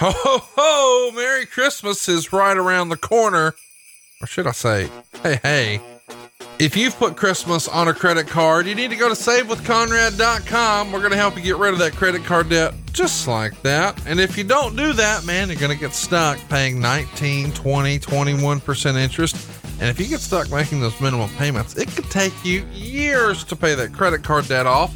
Ho, ho, ho! Merry Christmas is right around the corner. Or should I say, hey, hey. If you've put Christmas on a credit card, you need to go to savewithconrad.com. We're going to help you get rid of that credit card debt just like that. And if you don't do that, man, you're going to get stuck paying 19, 20, 21% interest. And if you get stuck making those minimum payments, it could take you years to pay that credit card debt off.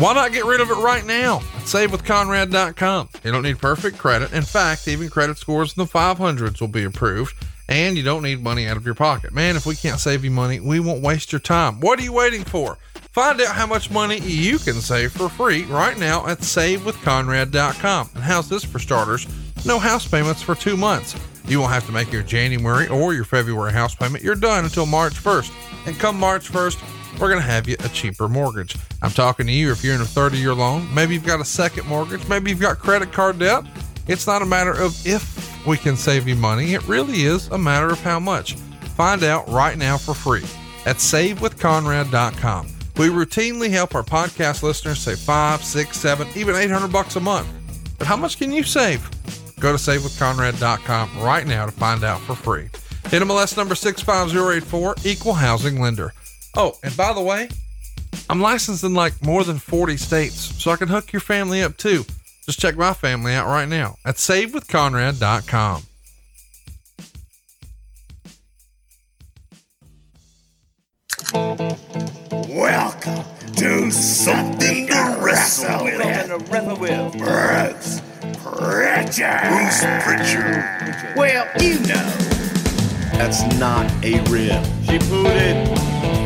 Why not get rid of it right now? SaveWithConrad.com. You don't need perfect credit. In fact, even credit scores in the 500s will be approved and you don't need money out of your pocket. Man, if we can't save you money, we won't waste your time. What are you waiting for? Find out how much money you can save for free right now at savewithconrad.com. And how's this for starters? No house payments for two months. You won't have to make your January or your February house payment. You're done until March 1st. And come March 1st, we're going to have you a cheaper mortgage. I'm talking to you if you're in a 30 year loan. Maybe you've got a second mortgage. Maybe you've got credit card debt. It's not a matter of if we can save you money. It really is a matter of how much. Find out right now for free at savewithconrad.com. We routinely help our podcast listeners save five, six, seven, even 800 bucks a month. But how much can you save? Go to savewithconrad.com right now to find out for free. NMLS number 65084, equal housing lender. Oh, and by the way, I'm licensed in like more than 40 states, so I can hook your family up too. Just check my family out right now at savewithconrad.com. Welcome to something to wrestle with. Bruce Pritchard. Bruce Pritchard. Well, you know. That's not a rib. She pooted.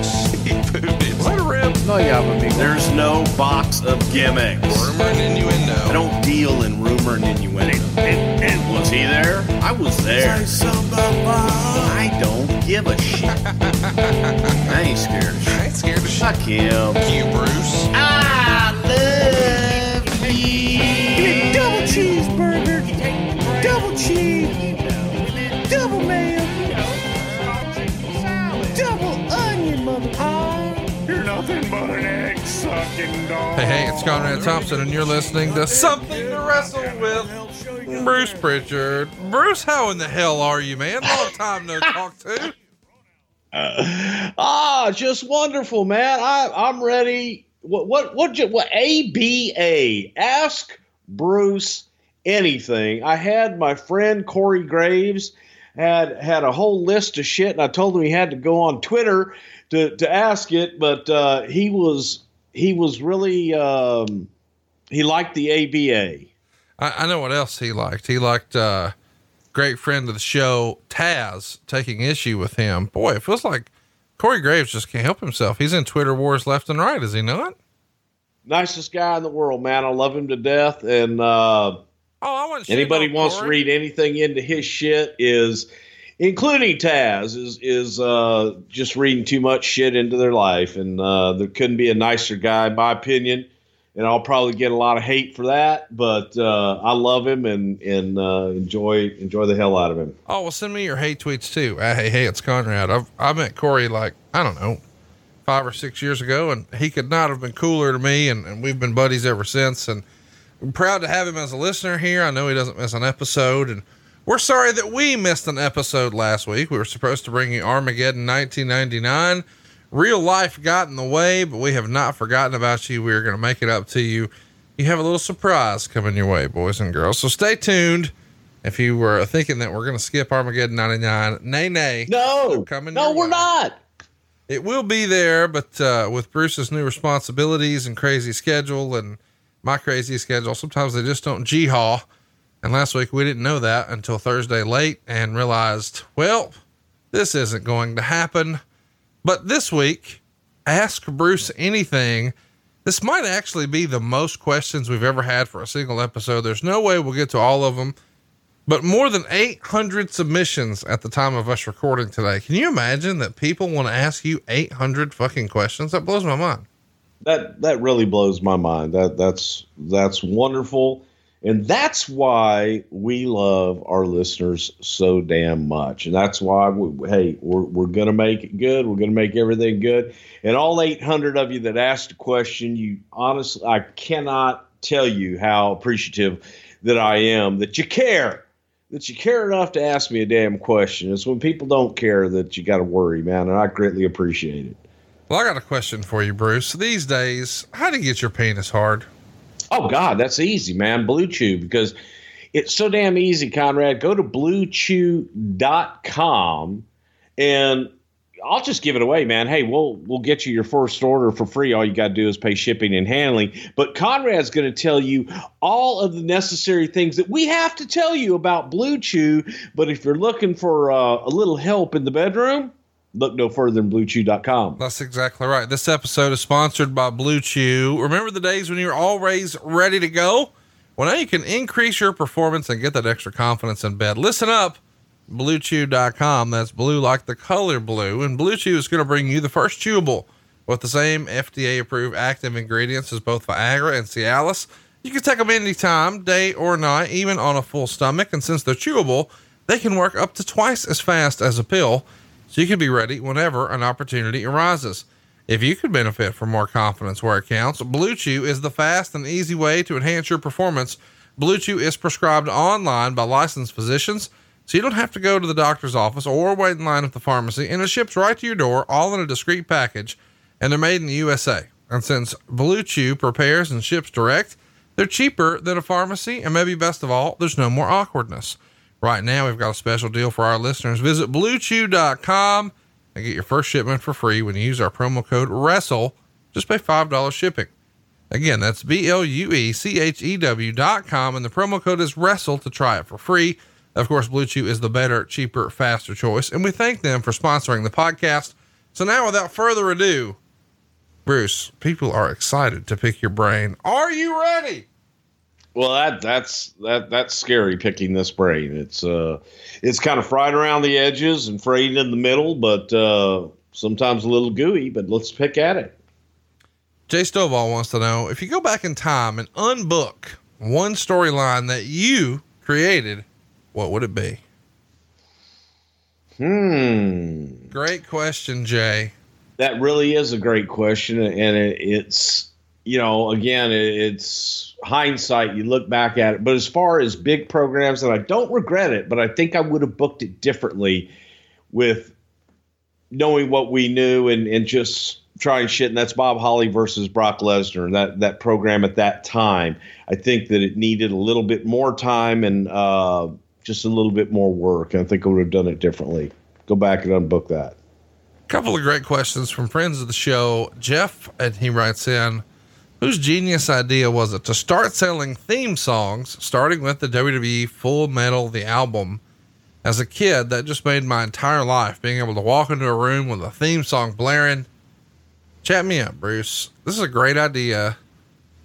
She pooted. What a rib? No, yeah, I mean, there's no box of gimmicks. Rumor and innuendo. I don't deal in rumor and innuendo. And, and was he there? I was there. I don't give a shit. I ain't scared of shit. I ain't scared of shit. Fuck him. You, Bruce. I Hey, hey, it's Conrad Thompson, and you're listening to Something to Wrestle with Bruce Pritchard. Bruce, how in the hell are you, man? Long time no talk to. Ah, just wonderful, man. I, I'm ready. What, what, what, ju- what, ABA? Ask Bruce anything. I had my friend Corey Graves had had a whole list of shit, and I told him he had to go on Twitter to, to ask it, but uh, he was he was really um, he liked the ABA. I, I know what else he liked. He liked uh great friend of the show, Taz, taking issue with him. Boy, it feels like Corey Graves just can't help himself. He's in Twitter wars left and right, is he not? Nicest guy in the world, man. I love him to death, and uh, Oh, I want anybody wants to read anything into his shit is including Taz is is uh, just reading too much shit into their life and uh, there couldn't be a nicer guy in my opinion and I'll probably get a lot of hate for that but uh, I love him and and uh, enjoy enjoy the hell out of him Oh, well, send me your hate tweets too. Uh, hey, hey, it's Conrad. I've, I met Corey like, I don't know, five or six years ago, and he could not have been cooler to me. And, and we've been buddies ever since. And I'm proud to have him as a listener here. I know he doesn't miss an episode. And we're sorry that we missed an episode last week. We were supposed to bring you Armageddon 1999. Real life got in the way, but we have not forgotten about you. We're going to make it up to you. You have a little surprise coming your way, boys and girls. So stay tuned. If you were thinking that we're going to skip Armageddon 99, nay, nay. no Coming no we're way. not It will be there, but uh, with Bruce's new responsibilities and crazy schedule and my crazy schedule, sometimes they just don't g-haw. And last week we didn't know that until Thursday late and realized, well, this isn't going to happen. But this week, ask Bruce anything. This might actually be the most questions we've ever had for a single episode. There's no way we'll get to all of them, but more than 800 submissions at the time of us recording today. Can you imagine that people want to ask you 800 fucking questions? That blows my mind. that that really blows my mind. That that's that's wonderful, and that's why we love our listeners so damn much. And that's why we, hey, we're we're gonna make it good. We're gonna make everything good. And all 800 of you that asked a question, you honestly, I cannot tell you how appreciative that I am that you care, that you care enough to ask me a damn question. It's when people don't care that you got to worry, man. And I greatly appreciate it. Well, I got a question for you, Bruce. These days, how do you get your penis hard? Oh God, that's easy, man. Blue Chew because it's so damn easy, Conrad. Go to bluechew.com and I'll just give it away, man. Hey, we'll we'll get you your first order for free. All you got to do is pay shipping and handling. But Conrad's going to tell you all of the necessary things that we have to tell you about Blue Chew. But if you're looking for uh, a little help in the bedroom, look no further than bluechew.com. That's exactly right. This episode is sponsored by Blue Chew. Remember the days when you were always ready to go? Well, now you can increase your performance and get that extra confidence in bed. Listen up bluechew.com. That's blue like the color blue. And Blue Chew is going to bring you the first chewable with the same FDA approved active ingredients as both Viagra and Cialis. You can take them anytime, day or night, even on a full stomach. And since they're chewable, they can work up to twice as fast as a pill. So you can be ready whenever an opportunity arises. If you could benefit from more confidence where it counts, Blue Chew is the fast and easy way to enhance your performance. Blue Chew is prescribed online by licensed physicians so you don't have to go to the doctor's office or wait in line at the pharmacy, and it ships right to your door, all in a discreet package, and they're made in the USA. And since Blue Chew prepares and ships direct, they're cheaper than a pharmacy, and maybe best of all, there's no more awkwardness. Right now, we've got a special deal for our listeners. Visit bluechew.com and get your first shipment for free when you use our promo code WRESTLE. Just pay $5 shipping. Again, that's B L U E C H E W.com, and the promo code is WRESTLE to try it for free. Of course, Blue Chew is the better, cheaper, faster choice, and we thank them for sponsoring the podcast. So now, without further ado, Bruce, people are excited to pick your brain. Are you ready? Well, that that's that that's scary picking this brain. It's uh, it's kind of fried around the edges and frayed in the middle, but uh, sometimes a little gooey. But let's pick at it. Jay Stovall wants to know if you go back in time and unbook one storyline that you created what would it be? Hmm. Great question, Jay. That really is a great question, and it, it's you know again it's hindsight. You look back at it, but as far as big programs, and I don't regret it, but I think I would have booked it differently with knowing what we knew and and just trying shit. And that's Bob Holly versus Brock Lesnar. That that program at that time, I think that it needed a little bit more time and. uh just a little bit more work. And I think I would have done it differently. Go back and unbook that. A couple of great questions from friends of the show. Jeff, and he writes in, whose genius idea was it to start selling theme songs, starting with the WWE Full Metal, the album? As a kid, that just made my entire life being able to walk into a room with a theme song blaring. Chat me up, Bruce. This is a great idea.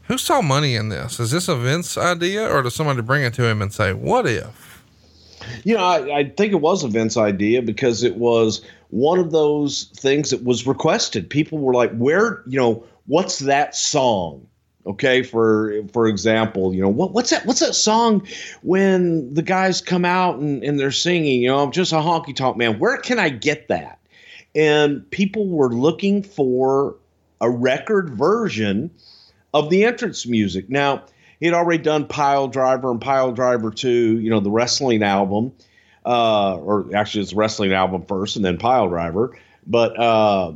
Who saw money in this? Is this a Vince idea or does somebody bring it to him and say, what if? You know, I, I, think it was a Vince idea because it was one of those things that was requested. People were like, "Where, you know, what's that song?" Okay, for for example, you know, what what's that? What's that song when the guys come out and, and they're singing? You know, I'm just a honky tonk man. Where can I get that? And people were looking for a record version of the entrance music. Now he had already done Pile Driver and Pile Driver 2, you know, the wrestling album, uh, or actually it's wrestling album first and then Pile Driver. But uh,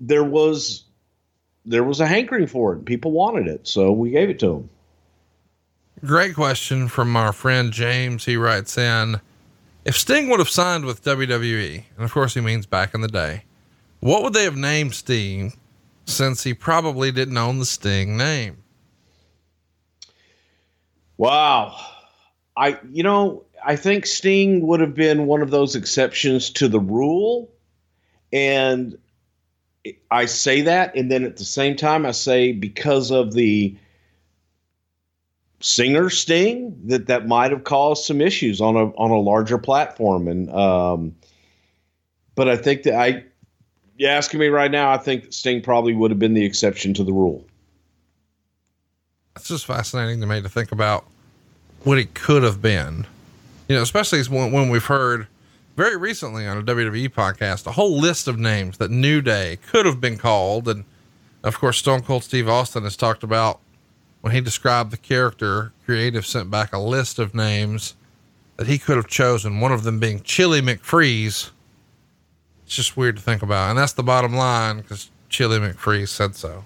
there was there was a hankering for it. People wanted it, so we gave it to them. Great question from our friend James. He writes in, if Sting would have signed with WWE, and of course he means back in the day, what would they have named Sting since he probably didn't own the Sting name? Wow. I you know, I think Sting would have been one of those exceptions to the rule. And I say that and then at the same time I say because of the singer Sting that that might have caused some issues on a on a larger platform and um but I think that I you asking me right now I think Sting probably would have been the exception to the rule. It's just fascinating to me to think about what it could have been. You know, especially when, when we've heard very recently on a WWE podcast a whole list of names that New Day could have been called. And of course, Stone Cold Steve Austin has talked about when he described the character, creative sent back a list of names that he could have chosen, one of them being Chili McFreeze. It's just weird to think about. And that's the bottom line because Chili McFreeze said so.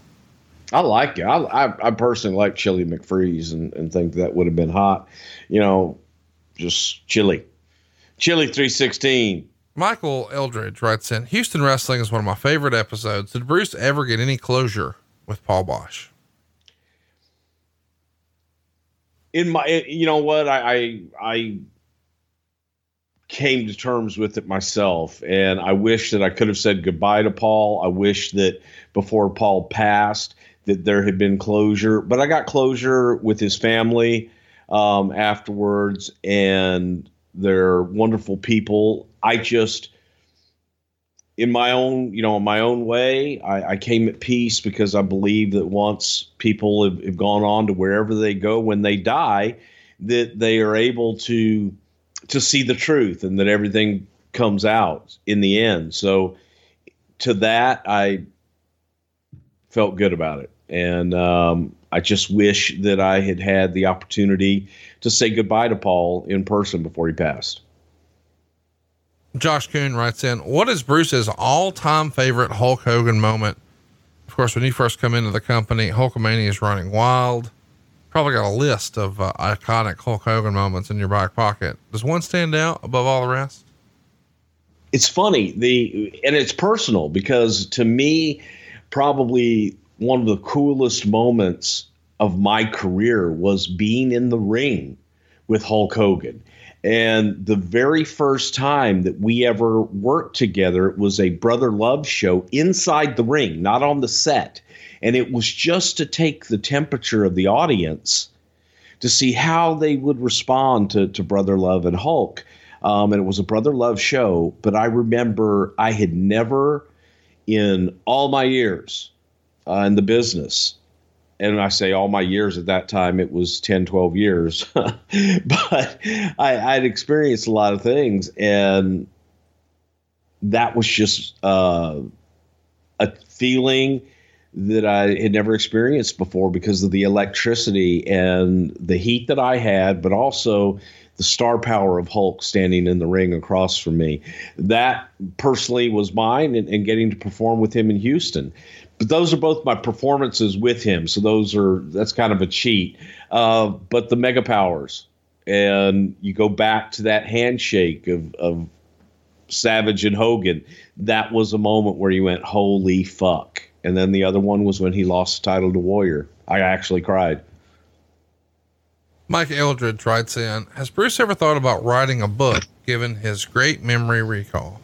I like it. I, I, I personally like Chili McFreeze and, and think that would have been hot. You know, just chili. Chili 316. Michael Eldridge writes in Houston Wrestling is one of my favorite episodes. Did Bruce ever get any closure with Paul Boesch? In my, you know what? I, I, I came to terms with it myself. And I wish that I could have said goodbye to Paul. I wish that before Paul passed, that there had been closure, but I got closure with his family um, afterwards, and they're wonderful people. I just, in my own, you know, in my own way, I, I came at peace because I believe that once people have, have gone on to wherever they go when they die, that they are able to to see the truth and that everything comes out in the end. So to that, I felt good about it. And um, I just wish that I had had the opportunity to say goodbye to Paul in person before he passed. Josh Kuhn writes in, What is Bruce's all time favorite Hulk Hogan moment? Of course, when you first come into the company, Hulkamania is running wild. Probably got a list of uh, iconic Hulk Hogan moments in your back pocket. Does one stand out above all the rest? It's funny, the and it's personal because to me, probably one of the coolest moments of my career was being in the ring with Hulk Hogan. And the very first time that we ever worked together, it was a brother love show inside the ring, not on the set. And it was just to take the temperature of the audience to see how they would respond to, to Brother Love and Hulk. Um, and it was a Brother Love show, but I remember I had never, in all my years, uh, in the business. And I say all my years at that time, it was 10, 12 years. but I, I'd experienced a lot of things. And that was just uh, a feeling that I had never experienced before because of the electricity and the heat that I had, but also the star power of Hulk standing in the ring across from me. That personally was mine and, and getting to perform with him in Houston but those are both my performances with him. So those are that's kind of a cheat. Uh, but the mega powers, and you go back to that handshake of, of Savage and Hogan. That was a moment where you went, "Holy fuck!" And then the other one was when he lost the title to Warrior. I actually cried. Mike Eldridge writes in Has Bruce ever thought about writing a book given his great memory recall?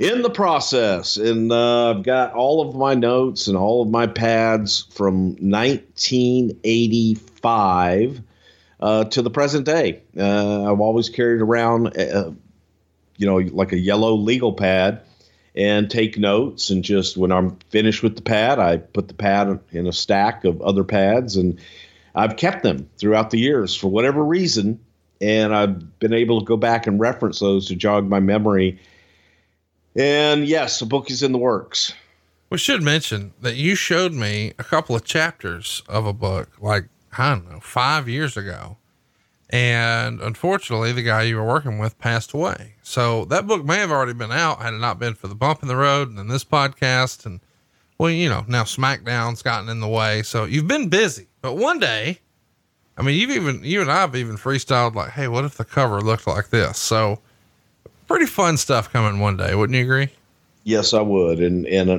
In the process, and uh, I've got all of my notes and all of my pads from 1985 uh, to the present day. Uh, I've always carried around, uh, you know, like a yellow legal pad and take notes. And just when I'm finished with the pad, I put the pad in a stack of other pads, and I've kept them throughout the years for whatever reason. And I've been able to go back and reference those to jog my memory and yes, a book is in the works. We should mention that you showed me a couple of chapters of a book, like, I don't know, five years ago. And unfortunately, the guy you were working with passed away. So that book may have already been out had it not been for the bump in the road and then this podcast. And well, you know, now SmackDown's gotten in the way. So you've been busy, but one day, I mean, you've even, you and I have even freestyled like, Hey, what if the cover looked like this? So pretty fun stuff coming one day. Wouldn't you agree? Yes, I would. And, and uh,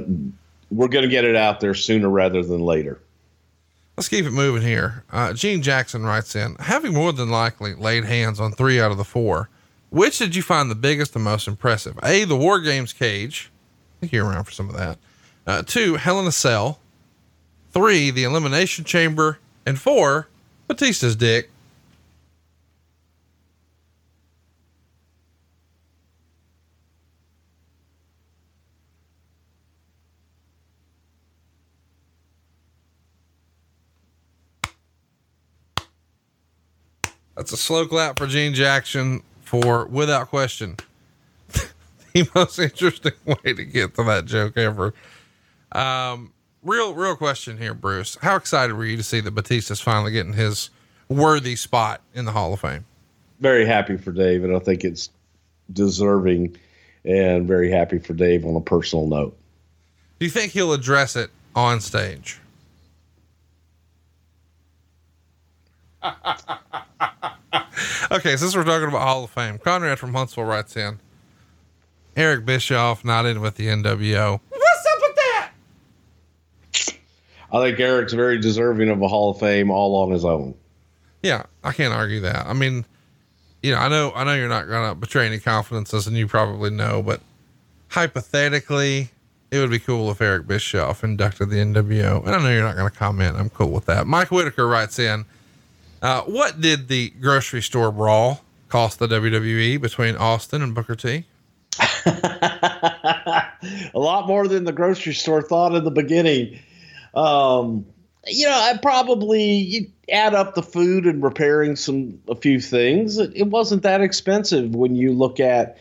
we're going to get it out there sooner rather than later. Let's keep it moving here. Uh, Gene Jackson writes in, having more than likely laid hands on three out of the four, which did you find the biggest and most impressive? A, the War Games cage. I think you're around for some of that. Uh, two, Hell in a Cell. Three, the Elimination Chamber. And four, Batista's dick. That's a slow clap for Gene Jackson for, without question, the most interesting way to get to that joke ever. Um, real, real question here, Bruce. How excited were you to see that Batista's finally getting his worthy spot in the Hall of Fame? Very happy for Dave, and I think it's deserving, and very happy for Dave on a personal note. Do you think he'll address it on stage? okay, since we're talking about Hall of Fame, Conrad from Huntsville writes in Eric Bischoff not in with the NWO. What's up with that? I think Eric's very deserving of a Hall of Fame all on his own. Yeah, I can't argue that. I mean, you know, I know, I know you're not going to betray any confidences, and you probably know, but hypothetically, it would be cool if Eric Bischoff inducted the NWO. And I know you're not going to comment. I'm cool with that. Mike Whitaker writes in, uh, what did the grocery store brawl cost the WWE between Austin and Booker T? a lot more than the grocery store thought in the beginning. Um, you know, I probably you add up the food and repairing some a few things. It, it wasn't that expensive when you look at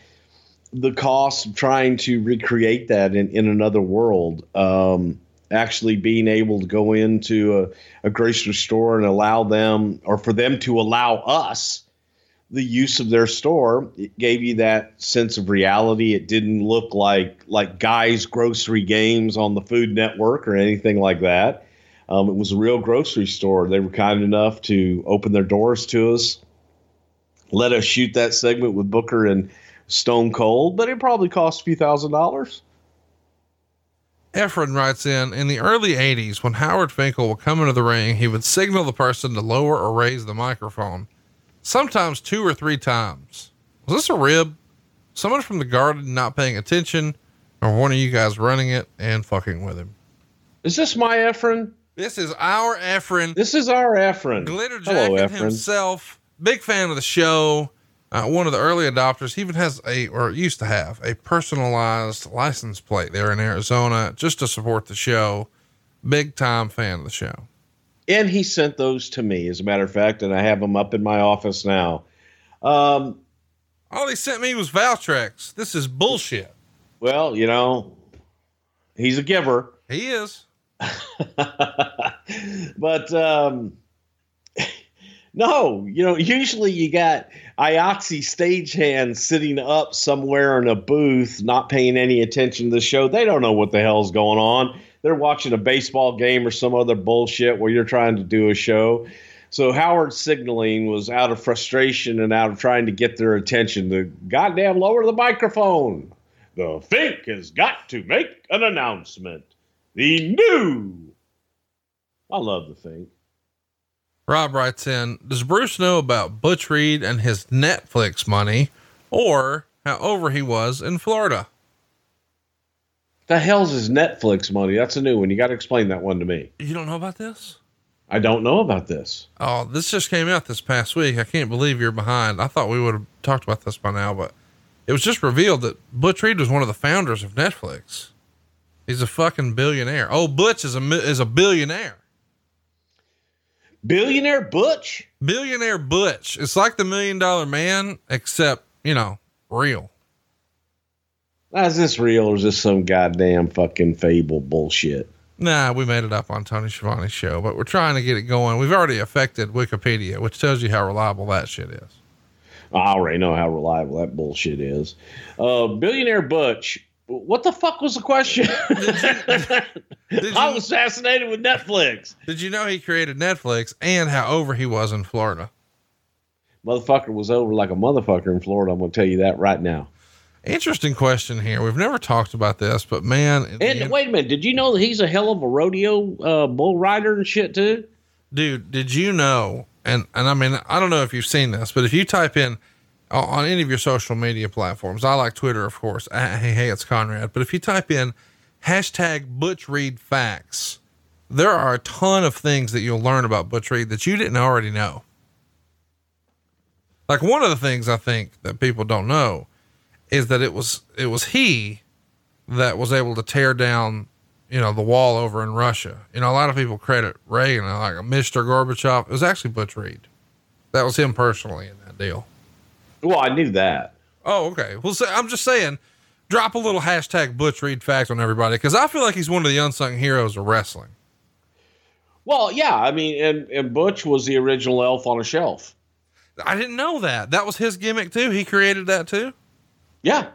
the cost of trying to recreate that in, in another world. Um, actually being able to go into a, a grocery store and allow them or for them to allow us the use of their store it gave you that sense of reality. It didn't look like like guys grocery games on the food network or anything like that. Um, it was a real grocery store. They were kind enough to open their doors to us let us shoot that segment with booker and stone cold but it probably cost a few thousand dollars Efren writes in, in the early 80s, when Howard Finkel would come into the ring, he would signal the person to lower or raise the microphone, sometimes two or three times. Was this a rib? Someone from the garden not paying attention, or one of you guys running it and fucking with him? Is this my Efren? This is our Efren. This is our Efren. Glitter Jacket himself. Big fan of the show uh, one of the early adopters. Even has a, or used to have, a personalized license plate there in Arizona just to support the show. Big time fan of the show. And he sent those to me, as a matter of fact, and I have them up in my office now. Um, All he sent me was Valtrex. This is bullshit. Well, you know, he's a giver. He is. but um, no, you know, usually you got IATSE stagehands sitting up somewhere in a booth, not paying any attention to the show. They don't know what the hell's going on. They're watching a baseball game or some other bullshit where you're trying to do a show. So Howard signaling was out of frustration and out of trying to get their attention to goddamn lower the microphone. The Fink has got to make an announcement. The new. I love the Fink. Rob writes in, does Bruce know about Butch Reed and his Netflix money or how over he was in Florida? The hell's his Netflix money? That's a new one. You got to explain that one to me. You don't know about this? I don't know about this. Oh, this just came out this past week. I can't believe you're behind. I thought we would have talked about this by now, but it was just revealed that Butch Reed was one of the founders of Netflix. He's a fucking billionaire. Oh, Butch is a is a billionaire. Billionaire Butch? Billionaire Butch. It's like the million dollar man, except, you know, real. Is this real or is this some goddamn fucking fable bullshit? Nah, we made it up on Tony Schiavone's show, but we're trying to get it going. We've already affected Wikipedia, which tells you how reliable that shit is. I already know how reliable that bullshit is. Uh, Billionaire Butch what the fuck was the question? Did you, I was fascinated with Netflix. Did you know he created Netflix and how over he was in Florida? Motherfucker was over like a motherfucker in Florida. I'm going to tell you that right now. Interesting question here. We've never talked about this, but man. And wait a minute. Did you know that he's a hell of a rodeo uh, bull rider and shit too? Dude, did you know? And, and I mean, I don't know if you've seen this, but if you type in on any of your social media platforms. I like Twitter, of course. Ah, hey, hey, it's Conrad. But if you type in hashtag Butch Reed facts, there are a ton of things that you'll learn about Butch Reed that you didn't already know. Like one of the things I think that people don't know is that it was it was he that was able to tear down, you know, the wall over in Russia. You know, a lot of people credit Reagan like Mr. Gorbachev. It was actually Butch Reed. That was him personally in that deal. Well, I knew that. Oh, okay. Well, so I'm just saying, drop a little hashtag Butch Reed fact on everybody because I feel like he's one of the unsung heroes of wrestling. Well, yeah, I mean, and and Butch was the original elf on a shelf. I didn't know that. That was his gimmick too. He created that too. Yeah.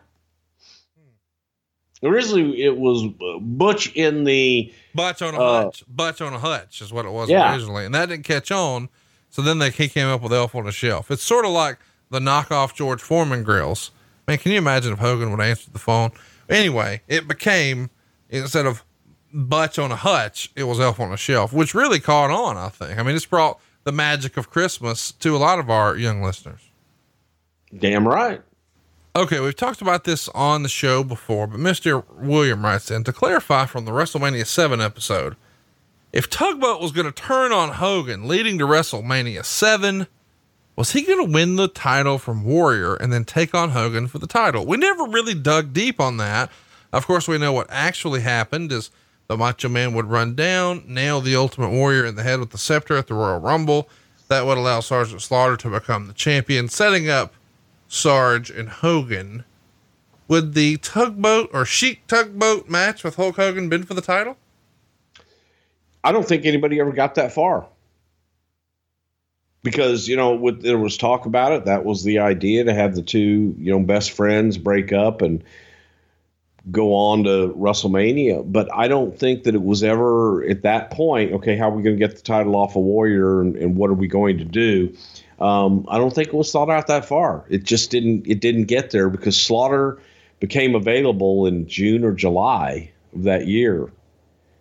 Originally, it was Butch in the Butch on a Uh, hutch. Butch on a hutch is what it was Yeah. originally, and that didn't catch on. So then they he came up with Elf on a Shelf. It's sort of like the knockoff George Foreman grills. Man, can you imagine if Hogan would answer the phone? Anyway, it became instead of Butch on a hutch, it was Elf on a Shelf, which really caught on. I think. I mean, it's brought the magic of Christmas to a lot of our young listeners. damn right. Okay, we've talked about this on the show before, but Mr. William writes in to clarify from the WrestleMania 7 episode if Tugboat was going to turn on Hogan leading to WrestleMania 7, was he going to win the title from Warrior and then take on Hogan for the title? We never really dug deep on that. Of course, we know what actually happened is the Macho Man would run down, nail the Ultimate Warrior in the head with the scepter at the Royal Rumble. That would allow Sergeant Slaughter to become the champion, setting up Sarge and Hogan. Would the tugboat or Sheik tugboat match with Hulk Hogan been for the title? I don't think anybody ever got that far. Because, you know, with, there was talk about it. That was the idea to have the two, you know, best friends break up and go on to WrestleMania. But I don't think that it was ever at that point, okay, how are we going to get the title off of Warrior and, and what are we going to do? Um, I don't think it was thought out that far. It just didn't it didn't get there because Slaughter became available in June or July of that year.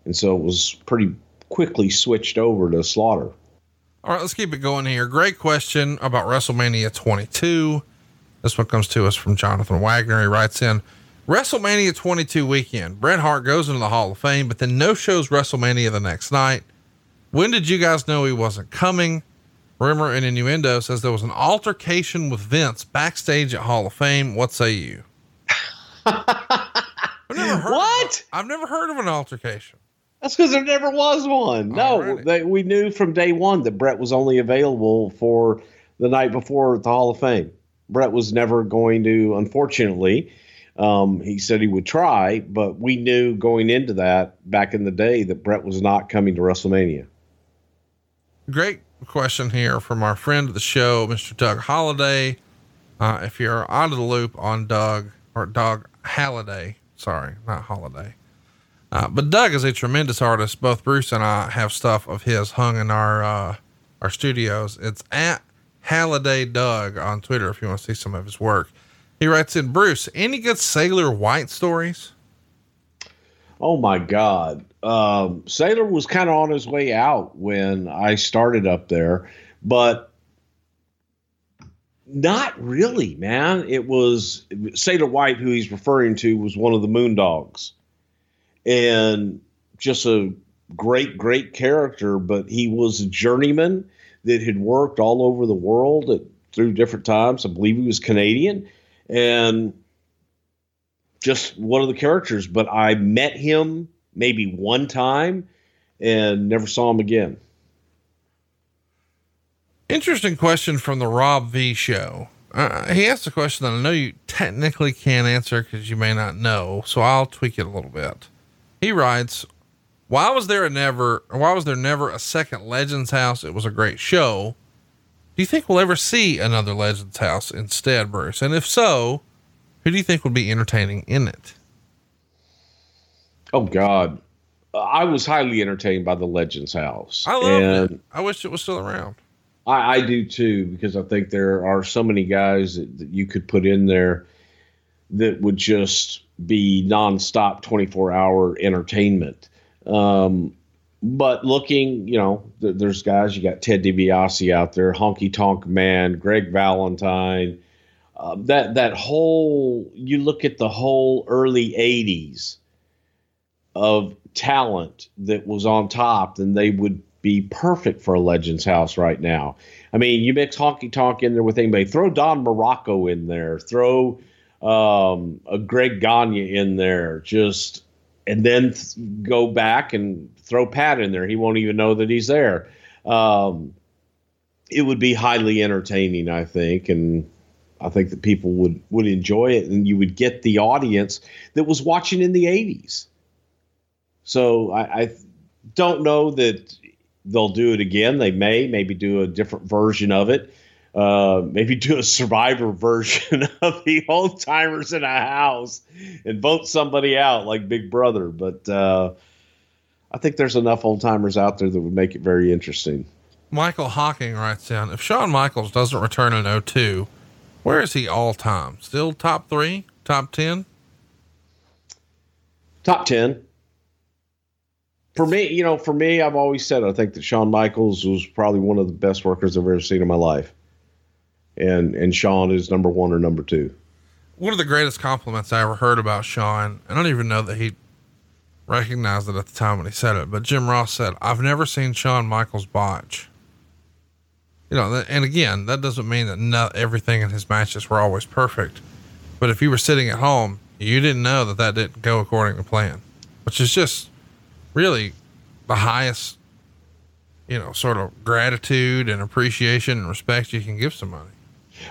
And so it was pretty quickly switched over to Slaughter. All right, let's keep it going here. Great question about WrestleMania 22. This one comes to us from Jonathan Wagner. He writes in WrestleMania 22 weekend. Bret Hart goes into the Hall of Fame, but then no shows WrestleMania the next night. When did you guys know he wasn't coming? Rumor and innuendo says there was an altercation with Vince backstage at Hall of Fame. What say you? I've What? Of, I've never heard of an altercation. That's because there never was one. No, they, we knew from day one that Bret was only available for the night before the Hall of Fame. Bret was never going to, unfortunately. Um, he said he would try, but we knew going into that back in the day that Bret was not coming to WrestleMania. Great question here from our friend of the show, Mr. Doug Holiday. Uh, if you're out of the loop on Doug or Doug Halliday, sorry, not Holiday. Uh, but Doug is a tremendous artist. Both Bruce and I have stuff of his hung in our, uh, our studios. It's at Halliday Doug on Twitter if you want to see some of his work. He writes in Bruce, any good Sailor White stories? Oh my God. Um, Sailor was kind of on his way out when I started up there, but not really, man. It was Sailor White, who he's referring to, was one of the Moondogs and just a great, great character, but he was a journeyman that had worked all over the world at, through different times. I believe he was Canadian and just one of the characters, but I met him maybe one time and never saw him again. Interesting question from the Rob V show. Uh, he asked a question that I know you technically can't answer because you may not know, so I'll tweak it a little bit. He writes, "Why was there a never? Why was there never a second Legends House? It was a great show. Do you think we'll ever see another Legends House instead, Bruce? And if so, who do you think would be entertaining in it?" Oh God, I was highly entertained by the Legends House. I love and it. I wish it was still around. I, I do too because I think there are so many guys that, that you could put in there that would just be nonstop, twenty four hour entertainment. Um, but looking, you know, th- there's guys. You got Ted DiBiase out there, Honky Tonk Man, Greg Valentine. Uh, that that whole you look at the whole early '80s of talent that was on top, then they would be perfect for a Legends House right now. I mean, you mix Honky Tonk in there with anybody. Throw Don Muraco in there. Throw um, a Greg Gagne in there. Just and then th- go back and throw Pat in there. He won't even know that he's there. Um, it would be highly entertaining, I think, and I think that people would would enjoy it, and you would get the audience that was watching in the '80s. So I, I don't know that they'll do it again. They may maybe do a different version of it. Uh, maybe do a survivor version of the old timers in a house and vote somebody out like Big Brother. But uh, I think there's enough old timers out there that would make it very interesting. Michael Hawking writes down if Shawn Michaels doesn't return in 02, where is he all time? Still top three, top 10? Top 10. For me, you know, for me, I've always said I think that Shawn Michaels was probably one of the best workers I've ever seen in my life. And and Shawn is number one or number two. One of the greatest compliments I ever heard about Shawn, I don't even know that he recognized it at the time when he said it, but Jim Ross said, I've never seen Shawn Michaels botch. You know, and again, that doesn't mean that not everything in his matches were always perfect. But if you were sitting at home, you didn't know that that didn't go according to plan, which is just really the highest, you know, sort of gratitude and appreciation and respect you can give somebody.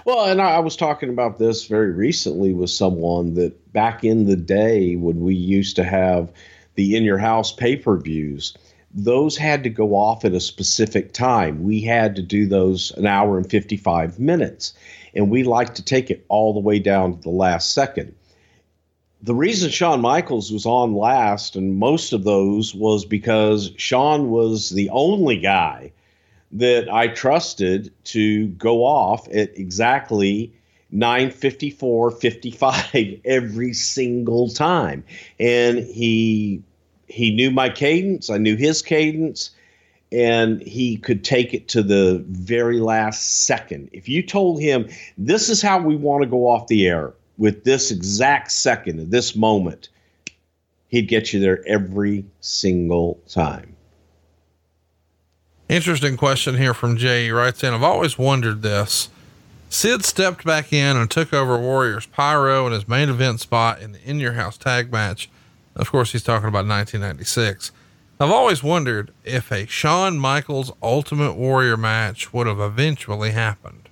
Well, and I, was talking about this very recently with someone that back in the day when we used to have the in your house pay per views, those had to go off at a specific time. We had to do those an hour and 55 minutes, and we like to take it all the way down to the last second. The reason Shawn Michaels was on last, and most of those, was because Shawn was the only guy that I trusted to go off at exactly 954 55 every single time. And he he knew my cadence. I knew his cadence. And he could take it to the very last second. If you told him this is how we want to go off the air with this exact second this moment he'd get you there every single time interesting question here from jay he writes in i've always wondered this Sid stepped back in and took over Warriors Pyro in his main event spot in the In Your House tag match. Of course, he's talking about 1996. I've always wondered if a Shawn Michaels Ultimate Warrior match would have eventually happened.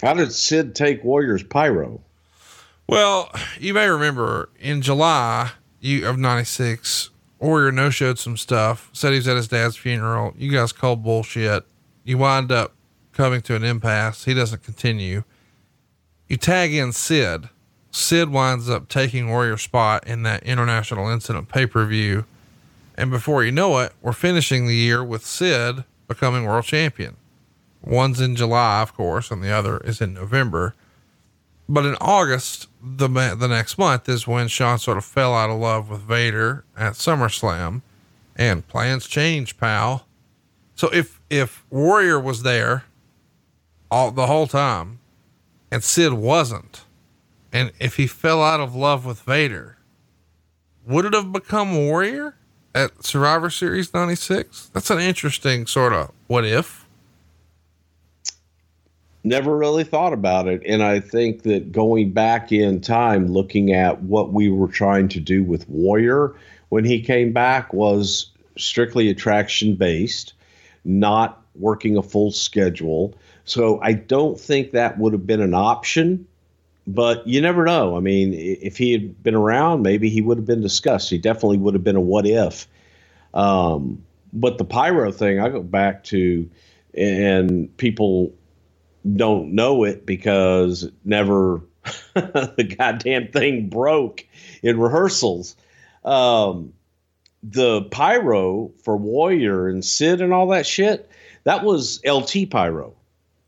How did Sid take Warriors Pyro? Well, you may remember in July you of 96, Warrior no showed some stuff, said he's at his dad's funeral. You guys called bullshit. You wind up coming to an impasse. He doesn't continue. You tag in Sid. Sid winds up taking Warrior's spot in that international incident pay per view. And before you know it, we're finishing the year with Sid becoming world champion. One's in July, of course, and the other is in November. But in August, the the next month is when Shawn sort of fell out of love with Vader at SummerSlam, and plans change, pal. So if if Warrior was there all the whole time, and Sid wasn't. And if he fell out of love with Vader, would it have become Warrior at Survivor Series 96? That's an interesting sort of what if. Never really thought about it. And I think that going back in time, looking at what we were trying to do with Warrior when he came back was strictly attraction based, not working a full schedule. So I don't think that would have been an option, but you never know. I mean, if he had been around, maybe he would have been discussed. He definitely would have been a what if. Um, but the pyro thing, I go back to, and people don't know it because never the goddamn thing broke in rehearsals. Um, the pyro for Warrior and Sid and all that shit, that was LT pyro.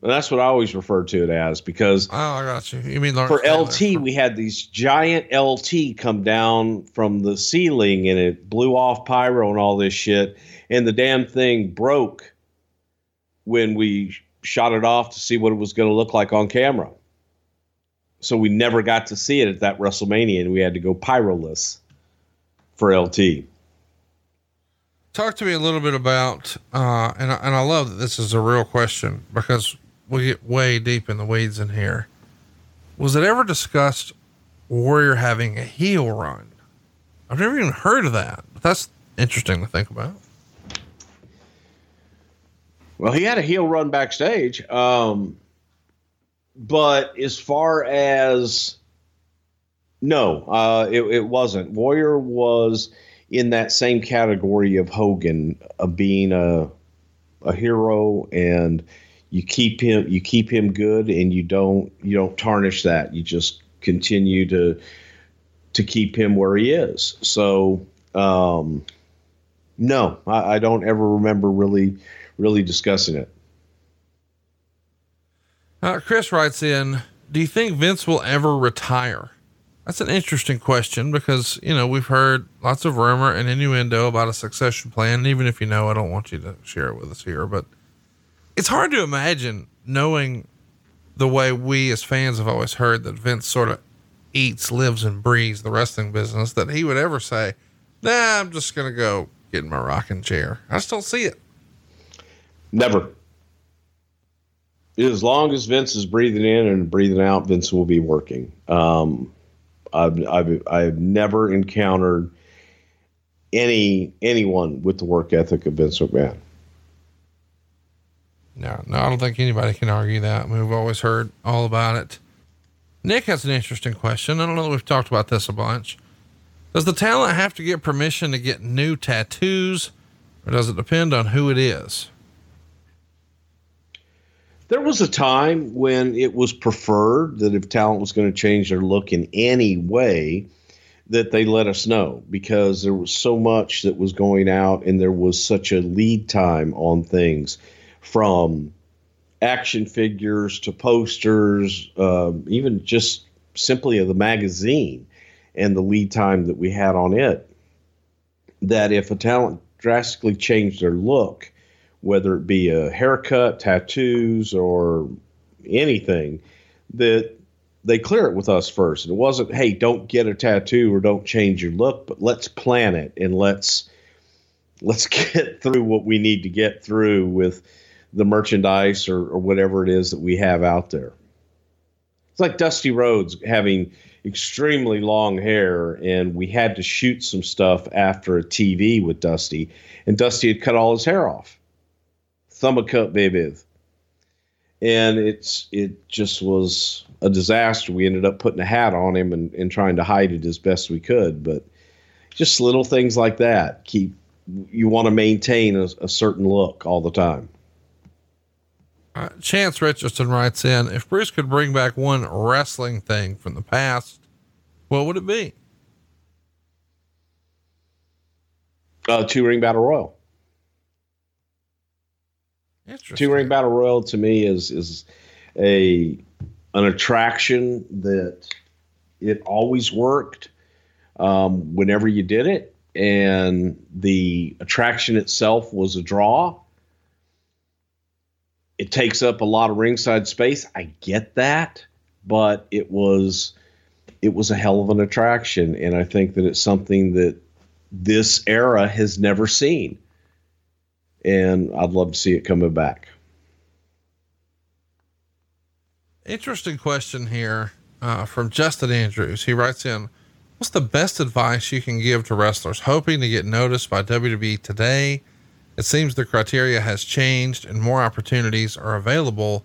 And that's what I always refer to it as because oh, I got you. You mean Lawrence for Taylor. LT, we had these giant LT come down from the ceiling and it blew off pyro and all this shit, and the damn thing broke when we shot it off to see what it was going to look like on camera. So we never got to see it at that WrestleMania, and we had to go pyroless for LT. Talk to me a little bit about, uh, and and I love that this is a real question because we get way deep in the weeds in here. Was it ever discussed Warrior having a heel run? I've never even heard of that, but that's interesting to think about. Well, he had a heel run backstage. Um, but as far as no, uh, it, it wasn't. Warrior was in that same category of Hogan of being a a hero and you keep him you keep him good and you don't you don't tarnish that you just continue to to keep him where he is so um no I, I don't ever remember really really discussing it uh, chris writes in do you think vince will ever retire that's an interesting question because you know we've heard lots of rumor and innuendo about a succession plan and even if you know i don't want you to share it with us here but it's hard to imagine knowing the way we as fans have always heard that Vince sort of eats, lives, and breathes the wrestling business that he would ever say, Nah, I'm just going to go get in my rocking chair. I just don't see it. Never. As long as Vince is breathing in and breathing out, Vince will be working. Um, I've, I've, I've never encountered any anyone with the work ethic of Vince McMahon. No, no, I don't think anybody can argue that. We've always heard all about it. Nick has an interesting question. I don't know that we've talked about this a bunch. Does the talent have to get permission to get new tattoos, or does it depend on who it is? There was a time when it was preferred that if talent was going to change their look in any way, that they let us know because there was so much that was going out and there was such a lead time on things from action figures to posters, uh, even just simply of the magazine and the lead time that we had on it. That if a talent drastically changed their look, whether it be a haircut, tattoos, or anything, that they clear it with us first. And it wasn't, hey, don't get a tattoo or don't change your look, but let's plan it and let's let's get through what we need to get through with the merchandise or, or whatever it is that we have out there. It's like Dusty Rhodes having extremely long hair, and we had to shoot some stuff after a TV with Dusty, and Dusty had cut all his hair off. Thumb a cut, baby. And it's it just was a disaster. We ended up putting a hat on him and, and trying to hide it as best we could. But just little things like that keep you want to maintain a, a certain look all the time. Uh, Chance Richardson writes in If Bruce could bring back one wrestling thing from the past, what would it be? Uh, two ring battle royal. Two ring battle royal to me is is a an attraction that it always worked um, whenever you did it, and the attraction itself was a draw. It takes up a lot of ringside space. I get that, but it was it was a hell of an attraction, and I think that it's something that this era has never seen, and I'd love to see it coming back. Interesting question here uh, from Justin Andrews. He writes in, "What's the best advice you can give to wrestlers hoping to get noticed by WWE today?" It seems the criteria has changed and more opportunities are available.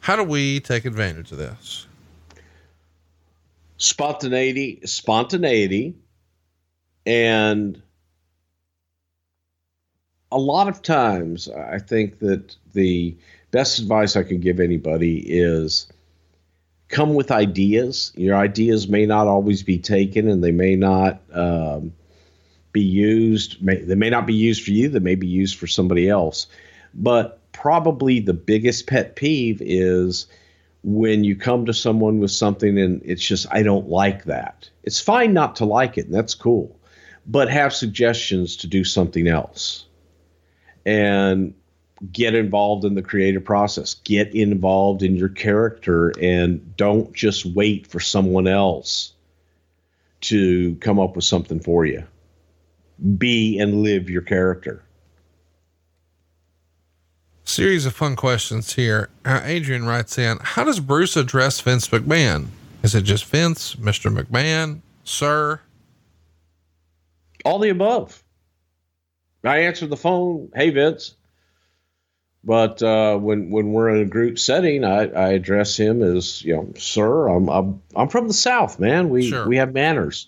How do we take advantage of this? Spontaneity, spontaneity, and a lot of times I think that the best advice I can give anybody is come with ideas. Your ideas may not always be taken and they may not um, be used. May, they may not be used for you. They may be used for somebody else. But probably the biggest pet peeve is when you come to someone with something and it's just I don't like that. It's fine not to like it, and that's cool. But have suggestions to do something else. And get involved in the creative process. Get involved in your character and don't just wait for someone else to come up with something for you be and live your character. Series of fun questions here. Uh, Adrian writes in How does Bruce address Vince McMahon? Is it just Vince, Mr. McMahon, Sir? All the above. I answer the phone. Hey, Vince. But uh, when when we're in a group setting, I, I address him as you know, sir. I'm I'm I'm from the South, man. We Sure. we have manners.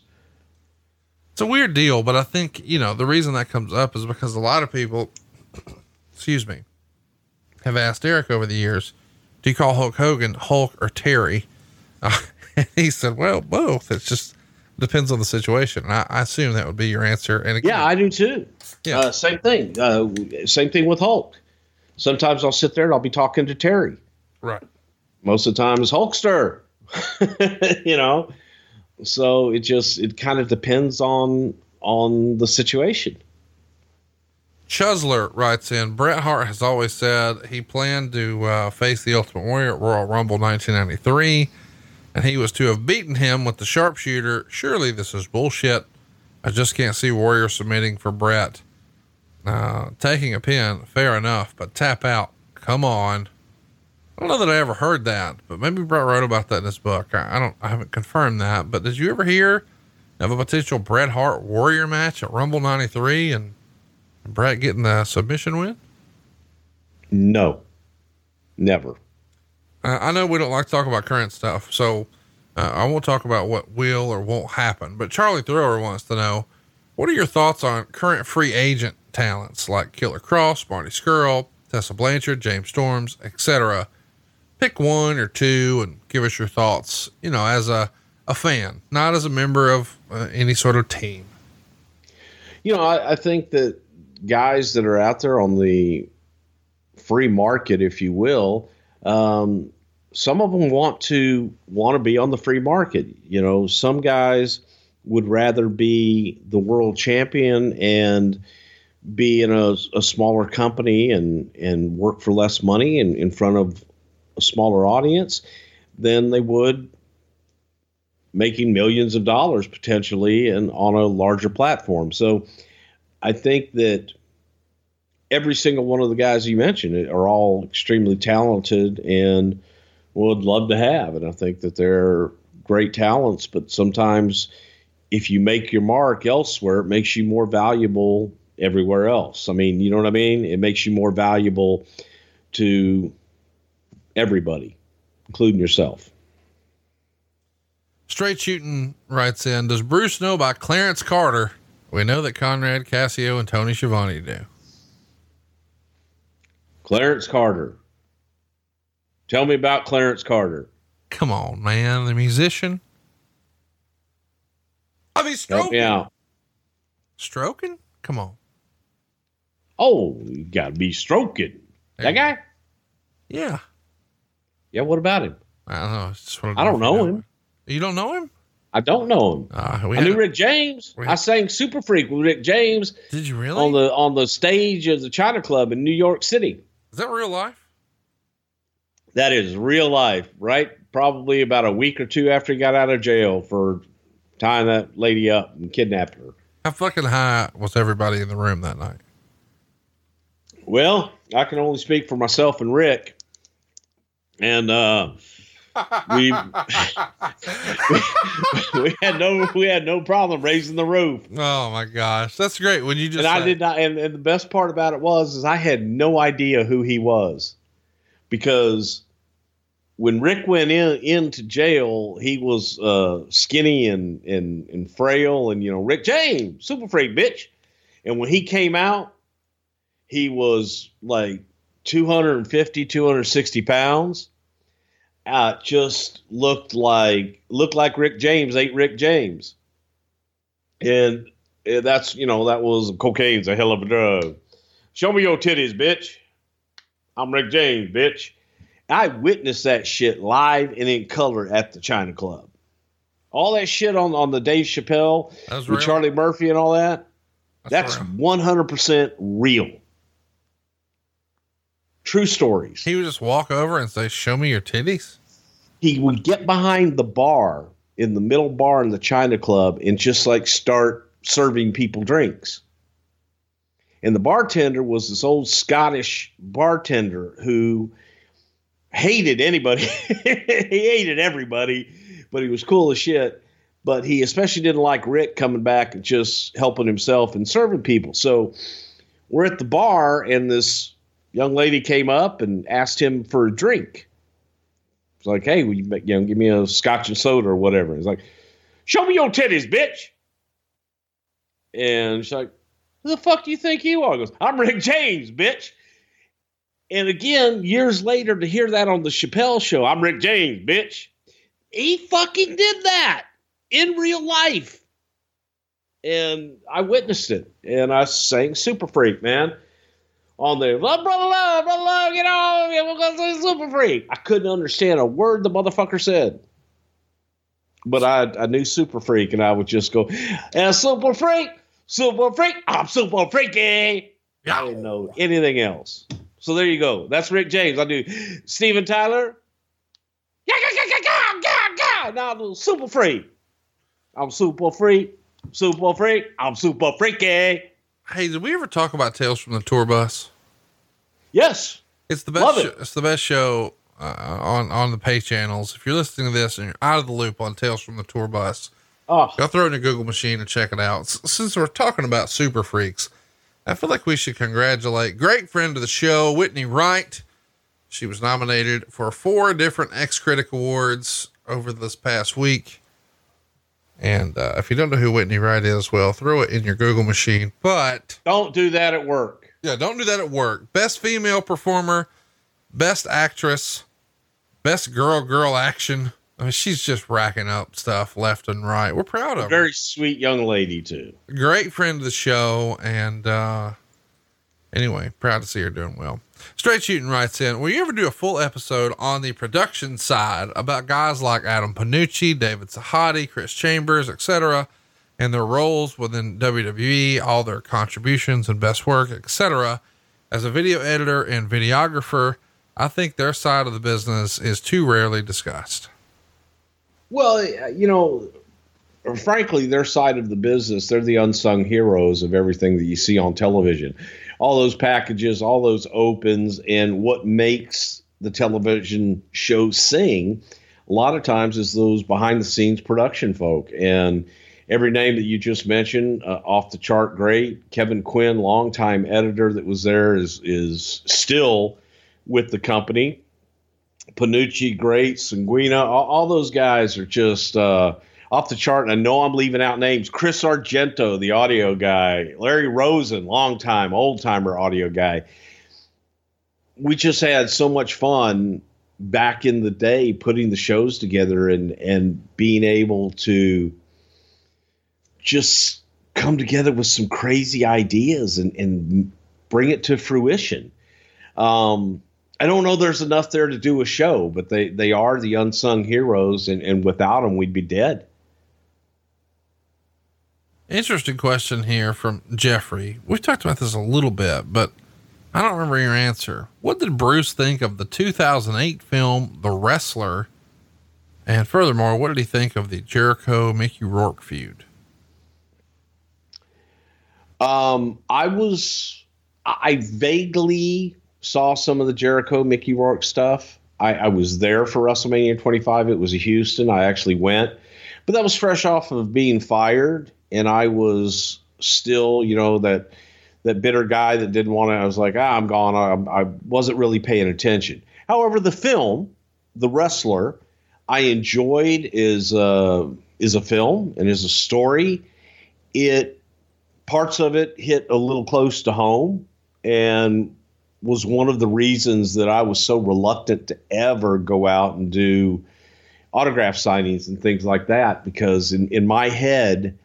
It's a weird deal, but I think, you know, the reason that comes up is because a lot of people, excuse me, have asked Eric over the years, do you call Hulk Hogan Hulk or Terry? Uh, and he said, well, both. It's just depends on the situation. I, I assume that would be your answer. And again, Yeah, I do too. Yeah. Uh, same thing. Uh, same thing with Hulk. Sometimes I'll sit there and I'll be talking to Terry. right. Most of the time, it's Hulkster. you know, so it just it kind of depends on on the situation. Chusler writes in Bret Hart has always said he planned to uh, face the Ultimate Warrior at Royal Rumble 1993, and he was to have beaten him with the sharpshooter. Surely this is bullshit. I just can't see Warrior submitting for Bret. Uh, taking a pin, fair enough, but tap out. Come on. I don't know that I ever heard that, but maybe Bret wrote about that in his book. I, I don't, I haven't confirmed that, but did you ever hear of a potential Bret Hart Warrior match at Rumble 93 and Bret getting the submission win? No, never. Uh, I know we don't like to talk about current stuff, so uh, I won't talk about what will or won't happen. But Charlie Thrower wants to know what are your thoughts on current free agent talents like Killer Kross, Marty Scurll, Tessa Blanchard, James Storms, etc. Pick one or two and give us your thoughts. You know, as a a fan, not as a member of uh, any sort of team. You know, I, I think that guys that are out there on the free market, if you will, um, some of them want to want to be on the free market. You know, some guys would rather be the world champion and be in a, a smaller company and and work for less money and in front of a smaller audience than they would making millions of dollars potentially and on a larger platform. So I think that every single one of the guys you mentioned are all extremely talented and would love to have. And I think that they're great talents, but sometimes if you make your mark elsewhere, it makes you more valuable everywhere else. I mean, you know what I mean? It makes you more valuable to everybody, including yourself. Straight shooting writes in Does Bruce know about Clarence Carter? We know that Conrad Cassio and Tony Schiavone do. Clarence Carter. Tell me about Clarence Carter. Come on, man. The musician. I mean, Help stroking. out. Stroking? Come on. Oh, you got to be stroking. There That guy? Yeah. Yeah, what about him? I don't know. Just what I don't know him. You don't know him? I don't know him. Uh, I knew a- Rick James. I sang Super Freak with Rick James Did you really? on the on the stage of the China Club in New York City. Is that real life? That is real life, right? Probably about a week or two after he got out of jail for tying that lady up and kidnapping her. How fucking high was everybody in the room that night? Well, I can only speak for myself and Rick. And uh we, we had no we had no problem raising the roof. Oh my gosh. That's great. When you just and I did not and, and the best part about it was is I had no idea who he was. Because when Rick went in into jail, he was uh, skinny and, and and frail and you know, Rick James, super freak bitch. And when he came out, he was like 250, 260 pounds. Uh, just looked like looked like Rick James ate Rick James. And that's you know, that was cocaine's a hell of a drug. Show me your titties, bitch. I'm Rick James, bitch. I witnessed that shit live and in color at the China Club. All that shit on, on the Dave Chappelle with real. Charlie Murphy and all that. That's real. 100% real. True stories. He would just walk over and say, "Show me your titties." He would get behind the bar in the middle bar in the China Club and just like start serving people drinks. And the bartender was this old Scottish bartender who hated anybody. he hated everybody, but he was cool as shit. But he especially didn't like Rick coming back and just helping himself and serving people. So we're at the bar, and this young lady came up and asked him for a drink. It's like, hey, will you, you know, give me a scotch and soda or whatever. He's like, show me your titties, bitch. And she's like, who the fuck do you think you are? He goes, I'm Rick James, bitch. And again, years later, to hear that on the Chappelle show, I'm Rick James, bitch. He fucking did that in real life. And I witnessed it. And I sang Super Freak, man. On there, love, brother, love, brother, love, get on, we're gonna say Super Freak. I couldn't understand a word the motherfucker said. But I, I knew Super Freak, and I would just go, and Super Freak, Super Freak, I'm Super Freaky. I didn't know anything else. So there you go. That's Rick James. I do Steven Tyler. Yeah, yeah, yeah, yeah, yeah, yeah. Now I do Super Freak. I'm Super Freak. Super Freak. I'm Super Freaky. Hey, did we ever talk about Tales from the Tour Bus? Yes. It's the best. Love Show, it. it's the best show uh, on on the pay channels. If you're listening to this and you're out of the loop on Tales from the Tour Bus, Oh, go throw it in a Google machine and check it out. S- Since we're talking about super freaks, I feel like we should congratulate great friend of the show, Whitney Wright. She was nominated for four different X Critic Awards over this past week. And uh, if you don't know who Whitney Wright is, well, throw it in your Google machine. But don't do that at work. yeah, don't do that at work. Best female performer, best actress, best girl girl action. I mean, she's just racking up stuff left and right. We're proud of her. Very sweet young lady too. Great friend of the show. And uh anyway, proud to see her doing well. Straight shooting writes in, will you ever do a full episode on the production side about guys like Adam Panucci, David Sahadi, Chris Chambers, etc., and their roles within WWE, all their contributions and best work, etc. As a video editor and videographer, I think their side of the business is too rarely discussed. Well, you know, frankly, their side of the business, they're the unsung heroes of everything that you see on television. All those packages, all those opens, and what makes the television show sing a lot of times is those behind the scenes production folk. And every name that you just mentioned, uh, off the chart great. Kevin Quinn, longtime editor that was there, is, is still with the company. Panucci, great, Sanguina, all, all those guys are just uh, off the chart. And I know I'm leaving out names. Chris Argento, the audio guy, Larry Rosen, longtime, old timer audio guy. We just had so much fun back in the day putting the shows together and and being able to just come together with some crazy ideas and and bring it to fruition. Um, I don't know there's enough there to do a show, but they, they are the unsung heroes, and, and without them, we'd be dead. Interesting question here from Jeffrey. We've talked about this a little bit, but I don't remember your answer. What did Bruce think of the 2008 film The Wrestler? And furthermore, what did he think of the Jericho Mickey Rourke feud? Um, I was, I vaguely saw some of the Jericho Mickey Rourke stuff. I, I was there for WrestleMania 25. It was in Houston. I actually went, but that was fresh off of being fired, and I was still, you know, that that bitter guy that didn't want to. I was like, ah, I'm gone. I, I wasn't really paying attention. However, the film, The Wrestler, I enjoyed is uh, is a film and is a story. It parts of it hit a little close to home and was one of the reasons that I was so reluctant to ever go out and do autograph signings and things like that because in, in my head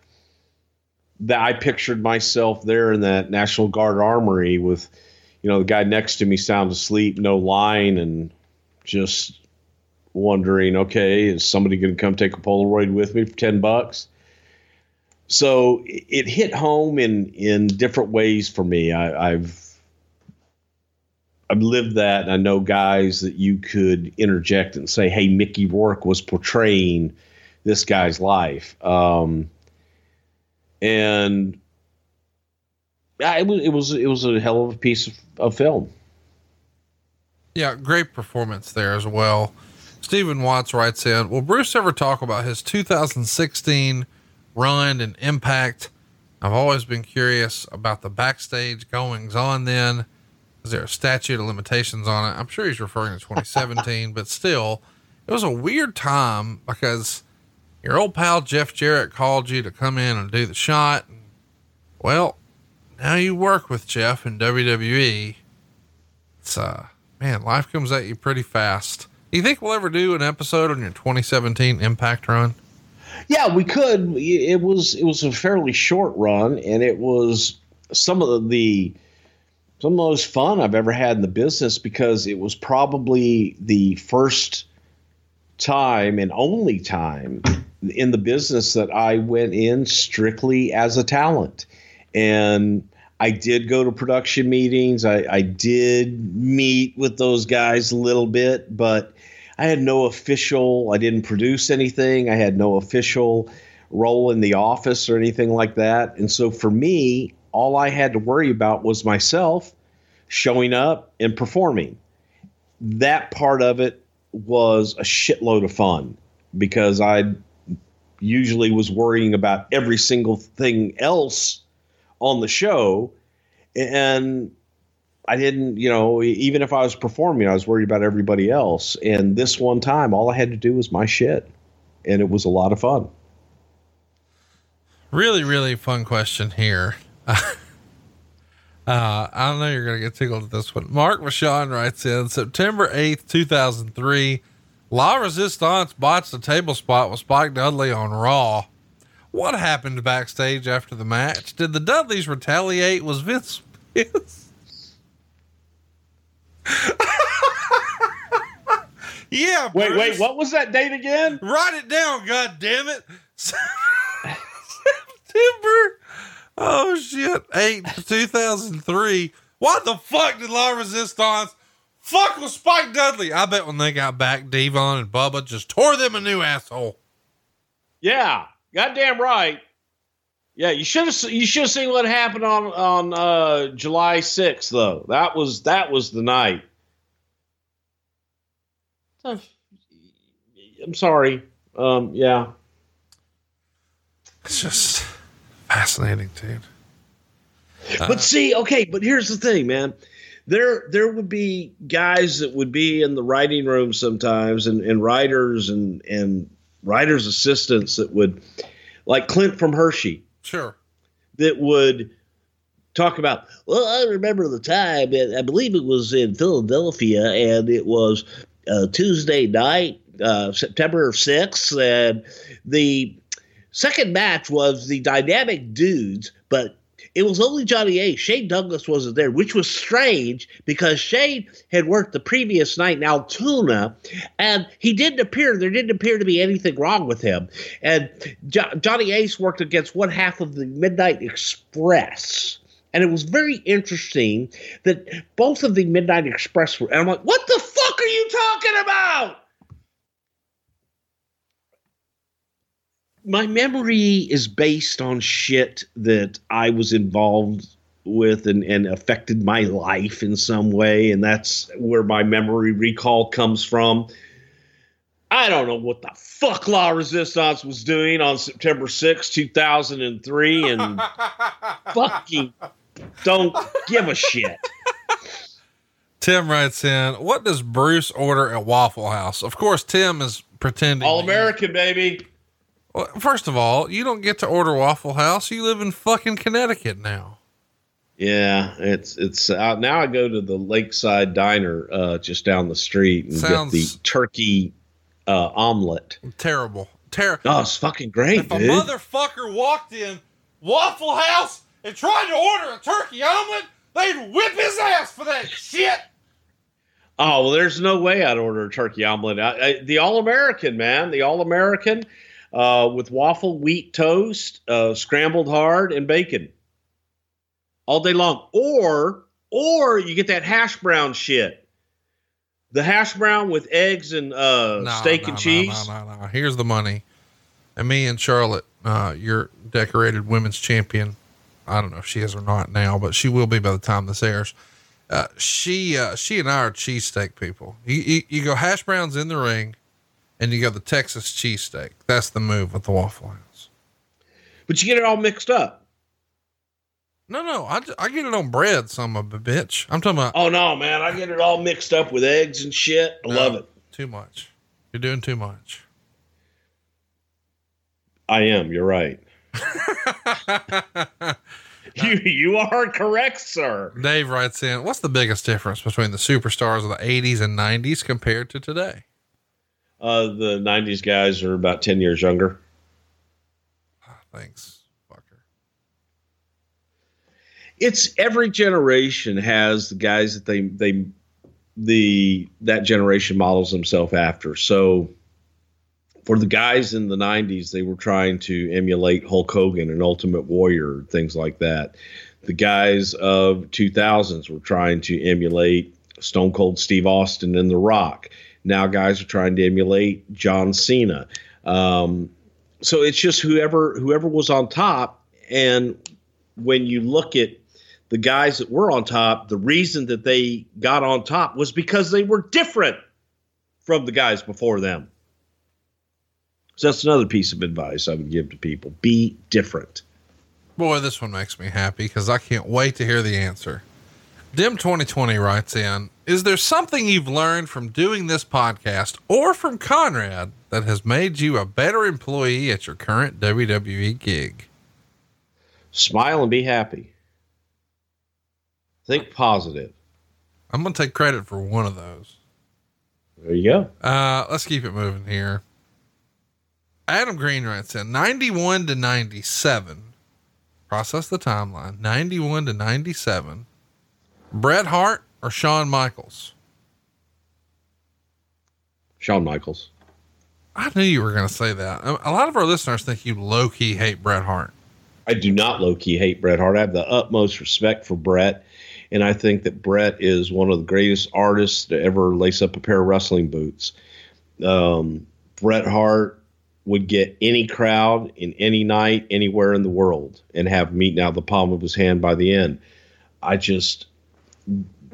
that I pictured myself there in that National Guard armory with you know the guy next to me sound asleep no line and just wondering okay is somebody going to come take a polaroid with me for 10 bucks? So it, it hit home in in different ways for me. I, I've I've lived that, and I know guys that you could interject and say, "Hey, Mickey Rourke was portraying this guy's life," um, and yeah, it was it was it was a hell of a piece of, of film. Yeah, great performance there as well. Stephen Watts writes in, will Bruce ever talk about his 2016 run and impact? I've always been curious about the backstage goings on then. Is there a statute of limitations on it? I'm sure he's referring to 2017, but still, it was a weird time because your old pal Jeff Jarrett called you to come in and do the shot. Well, now you work with Jeff in WWE. It's uh, man, life comes at you pretty fast. Do you think we'll ever do an episode on your 2017 Impact run? Yeah, we could. It was it was a fairly short run, and it was some of the some of the most fun I've ever had in the business because it was probably the first time and only time in the business that I went in strictly as a talent. And I did go to production meetings. I, I did meet with those guys a little bit, but I had no official, I didn't produce anything. I had no official role in the office or anything like that. And so for me, all I had to worry about was myself showing up and performing. That part of it was a shitload of fun because I usually was worrying about every single thing else on the show. And I didn't, you know, even if I was performing, I was worried about everybody else. And this one time, all I had to do was my shit. And it was a lot of fun. Really, really fun question here. Uh, I don't know. You're going to get tickled at this one. Mark Vachon writes in September 8th, 2003. La Resistance botched a table spot with Spike Dudley on Raw. What happened backstage after the match? Did the Dudleys retaliate? Was Vince pissed? yeah. Wait, Bruce. wait, what was that date again? Write it down, God damn it! September. Oh shit! Eight two thousand three. What the fuck did La Resistance fuck with Spike Dudley? I bet when they got back, Devon and Bubba just tore them a new asshole. Yeah, goddamn right. Yeah, you should have you should have seen what happened on on uh, July sixth though. That was that was the night. I'm sorry. Um, yeah. It's just fascinating, dude. But see, okay, but here's the thing, man. There there would be guys that would be in the writing room sometimes and, and writers and and writers assistants that would like Clint from Hershey Sure. that would talk about well i remember the time and i believe it was in philadelphia and it was uh, tuesday night uh, september 6th and the second match was the dynamic dudes but it was only Johnny Ace Shane Douglas wasn't there, which was strange because Shane had worked the previous night in Altoona, and he didn't appear. There didn't appear to be anything wrong with him. And jo- Johnny Ace worked against one half of the Midnight Express. And it was very interesting that both of the Midnight Express were. And I'm like, what the fuck are you talking about? My memory is based on shit that I was involved with and, and affected my life in some way. And that's where my memory recall comes from. I don't know what the fuck La Resistance was doing on September 6, 2003, and fucking don't give a shit. Tim writes in, what does Bruce order at Waffle House? Of course, Tim is pretending. All American, baby. Well, first of all, you don't get to order Waffle House. You live in fucking Connecticut now. Yeah, it's it's out now. I go to the Lakeside Diner uh, just down the street and Sounds- get the turkey uh, omelet. Terrible. Terrible. Oh, it's fucking great, if a motherfucker walked in Waffle House and tried to order a turkey omelet, they'd whip his ass for that shit. oh well, there's no way I'd order a turkey omelet. I, I, the All American, man, the All American uh, with waffle wheat toast, uh, scrambled hard, and bacon all day long. Or or you get that hash brown shit. The hash brown with eggs and uh, No, steak no, and no, cheese. No, no, no. Here's the money. And me and Charlotte, uh, your decorated women's champion. I don't know if she is or not now, but she will be by the time this airs. Uh, she, uh, she and I are cheesesteak people. You, you, you go hash browns in the ring and you got the Texas cheesesteak. That's the move with the Waffle House. But you get it all mixed up. No, no, I, I get it on bread, some of a bitch. I'm talking about Oh no, man! I get it all mixed up with eggs and shit. I No. love it. too much. You're doing too much. I am. You're right. You you are correct, sir. Dave writes in, what's the biggest difference between the superstars of the 80s and 90s compared to today? Uh, the '90s guys are about ten years younger. Thanks, fucker. It's every generation has the guys that they they the that generation models themselves after. So for the guys in the 90s, they were trying to emulate Hulk Hogan and Ultimate Warrior, things like that. The guys of 2000s were trying to emulate Stone Cold Steve Austin and The Rock. Now guys are trying to emulate John Cena. Um, so it's just whoever whoever was on top. And when you look at the guys that were on top, the reason that they got on top was because they were different from the guys before them. So that's another piece of advice I would give to people be different. Boy, this one makes me happy because I can't wait to hear the answer. Dim 2020 writes in Is there something you've learned from doing this podcast or from Conrad that has made you a better employee at your current WWE gig? Smile and be happy. Think positive. I'm going to take credit for one of those. There you go. Uh, let's keep it moving here. Adam Green writes in 91 to 97. Process the timeline 91 to 97. Bret Hart or Shawn Michaels? Shawn Michaels. I knew you were going to say that. A lot of our listeners think you low key hate Bret Hart. I do not low key hate Bret Hart. I have the utmost respect for Bret. And I think that Bret is one of the greatest artists to ever lace up a pair of wrestling boots. Um, Bret Hart would get any crowd in any night, anywhere in the world, and have meat out of the palm of his hand by the end. I just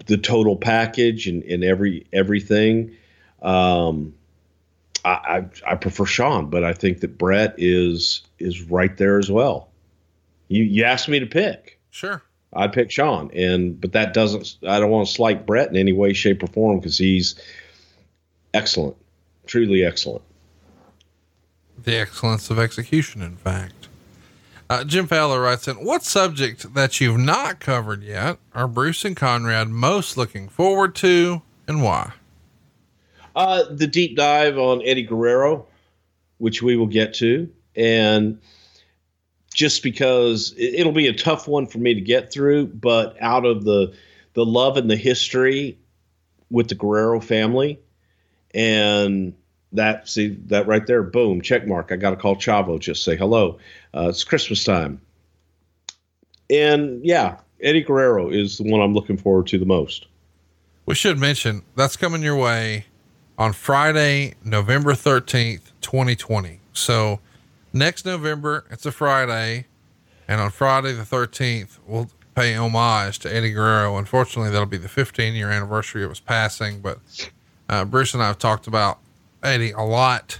the total package and, and every everything. Um, I, I I prefer Shawn, but I think that Bret is is right there as well. You you asked me to pick. Sure. I'd pick Shawn, and but that doesn't. I don't want to slight Bret in any way, shape, or form because he's excellent, truly excellent. The excellence of execution, in fact. Uh, Jim Fowler writes in, What subject that you've not covered yet are Bruce and Conrad most looking forward to and why? Uh, the deep dive on Eddie Guerrero, which we will get to, and just because it, it'll be a tough one for me to get through, but out of the the love and the history with the Guerrero family, and that see that right there, boom, check mark. I got to call Chavo, just say hello. Uh, it's Christmas time, and yeah, Eddie Guerrero is the one I'm looking forward to the most. We should mention that's coming your way on Friday, November 13th, 2020. So next November, it's a Friday. And on Friday, the 13th, we'll pay homage to Eddie Guerrero. Unfortunately, that'll be the 15 year anniversary of his passing. But uh, Bruce and I have talked about Eddie a lot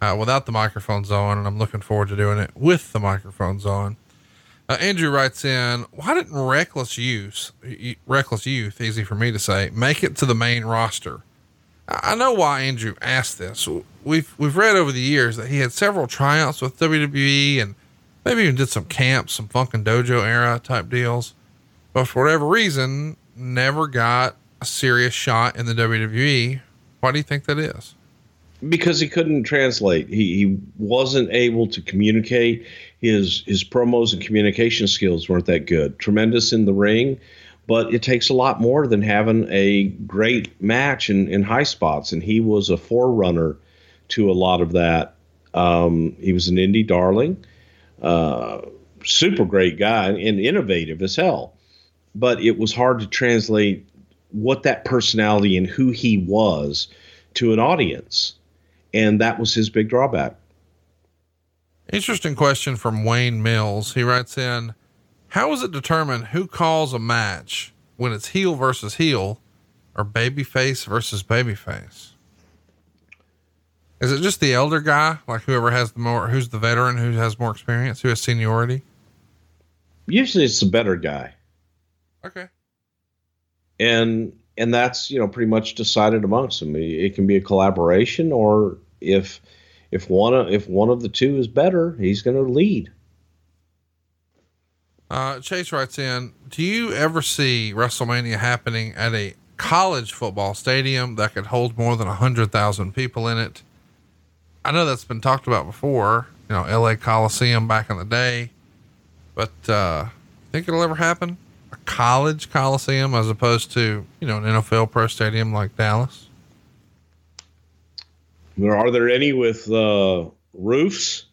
uh, without the microphones on, and I'm looking forward to doing it with the microphones on. Uh, Andrew writes in, why didn't Reckless Youth, Reckless Youth, easy for me to say, make it to the main roster? I I know why Andrew asked this. We've we've read over the years that he had several tryouts with WWE and maybe even did some camps, some Funkin' Dojo era type deals, but for whatever reason, never got a serious shot in the WWE. Why do you think that is? Because he couldn't translate. He, he wasn't able to communicate. His his promos and communication skills weren't that good. Tremendous in the ring, but it takes a lot more than having a great match in, in high spots. And he was a forerunner to a lot of that. Um, he was an indie darling, uh, super great guy, and innovative as hell. But it was hard to translate what that personality and who he was to an audience and that was his big drawback. Interesting question from Wayne Mills. He writes in, how is it determined who calls a match when it's heel versus heel or babyface versus babyface? Is it just the elder guy, like whoever has the more, who's the veteran, who has more experience, who has seniority? Usually it's the better guy. Okay. And and that's, you know, pretty much decided amongst them. It, can be a collaboration or if if one of if one of the two is better, he's going to lead. Uh, Chase writes in, do you ever see WrestleMania happening at a college football stadium that could hold more than a hundred thousand people in it? I know that's been talked about before, you know, LA Coliseum back in the day, but, uh, think it'll ever happen? A college Coliseum as opposed to, you know, an NFL pro stadium like Dallas? Are there any with uh, roofs?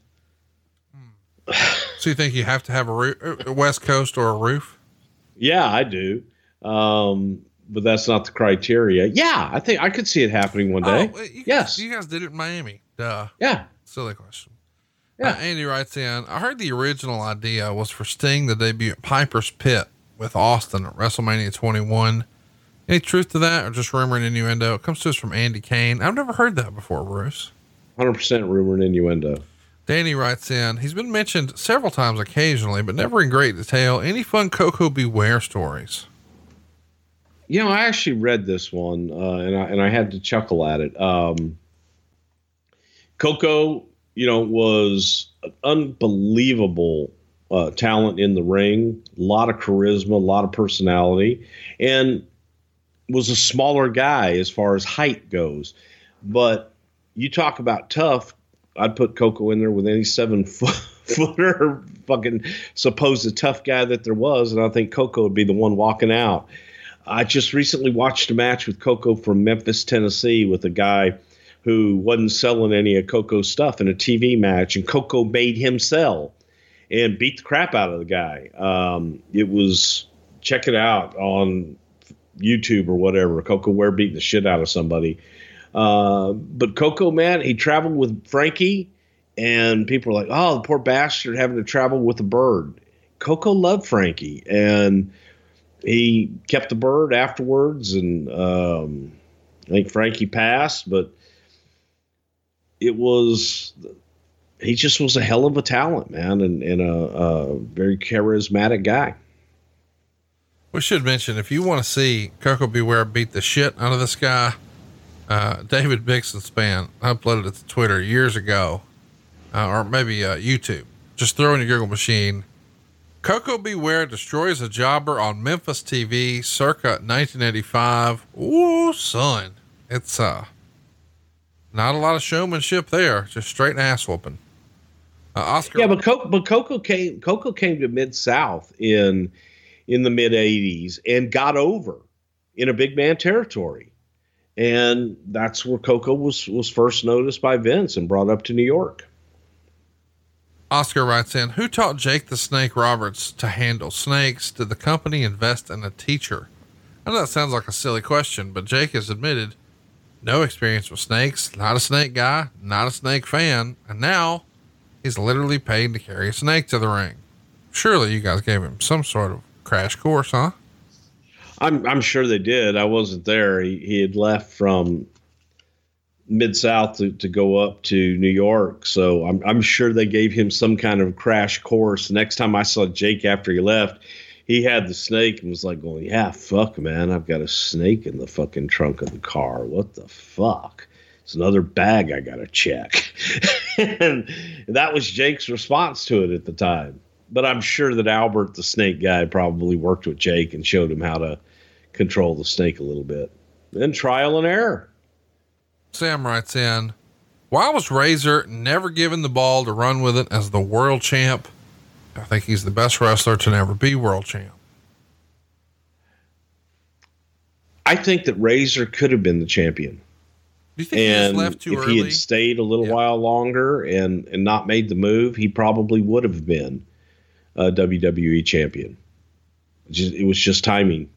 So you think you have to have a, roof, a West Coast or a roof? Yeah, I do. Um, but that's not the criteria. Yeah, I think I could see it happening one day. Oh, you, yes. You guys did it in Miami. Duh. Yeah. Silly question. Yeah. Uh, Andy writes in, I heard the original idea was for Sting to debut at Piper's Pit with Austin at WrestleMania 21. Any truth to that or just rumor and innuendo? It comes to us from Andy Kane. I've never heard that before, Bruce. 100% rumor and innuendo. Danny writes in, he's been mentioned several times occasionally, but never in great detail. Any fun Koko B. Ware stories? You know, I actually read this one, uh, and I and I had to chuckle at it. Um, Koko, you know, was an unbelievable uh, talent in the ring, a lot of charisma, a lot of personality, and was a smaller guy as far as height goes. But you talk about tough, I'd put Koko in there with any seven foot, footer, fucking supposed to tough guy that there was, and I think Koko would be the one walking out. I just recently watched a match with Koko from Memphis, Tennessee, with a guy who wasn't selling any of Koko's stuff in a TV match, and Koko made him sell and beat the crap out of the guy. Um, it was check it out on YouTube or whatever. Koko Ware beating the shit out of somebody. Uh, but Koko, man, he traveled with Frankie, and people were like, "Oh, the poor bastard having to travel with a bird." Koko loved Frankie, and he kept the bird afterwards. And um, I think Frankie passed, but it was he just was a hell of a talent, man, and, and a, a very charismatic guy. We should mention if you want to see Koko B. Ware beat the shit out of this guy, uh, David Bixenspan uploaded it to Twitter years ago, uh, or maybe uh, YouTube. Just throw in your Google machine. Koko B. Ware destroys a jobber on Memphis TV circa 1985. Ooh, son. It's, uh, not a lot of showmanship there, just straight ass whooping. Uh, Oscar. Yeah, but Koko, but Koko came Koko came to Mid South in in the mid '80s and got over in a big man territory, and that's where Koko was was first noticed by Vince and brought up to New York. Oscar writes in, who taught Jake the Snake Roberts to handle snakes? Did the company invest in a teacher? I know that sounds like a silly question, but Jake has admitted no experience with snakes, not a snake guy, not a snake fan, and now he's literally paid to carry a snake to the ring. Surely you guys gave him some sort of crash course, huh? I'm I'm sure they did. I wasn't there. He he had left from mid south to, to go up to New York, so I'm I'm sure they gave him some kind of crash course. Next time I saw Jake after he left, he had the snake and was like going, "Yeah, fuck, man, I've got a snake in the fucking trunk of the car. What the fuck?" It's another bag I got to check. and that was Jake's response to it at the time. But I'm sure that Albert, the snake guy, probably worked with Jake and showed him how to control the snake a little bit. Then trial and error. Sam writes in, why was Razor never given the ball to run with it as the world champ? I think he's the best wrestler to never be world champ. I think that Razor could have been the champion. Do you think and he left too if early? he had stayed a little Yeah. while longer and and not made the move, he probably would have been a WWE champion. Just, it was just timing.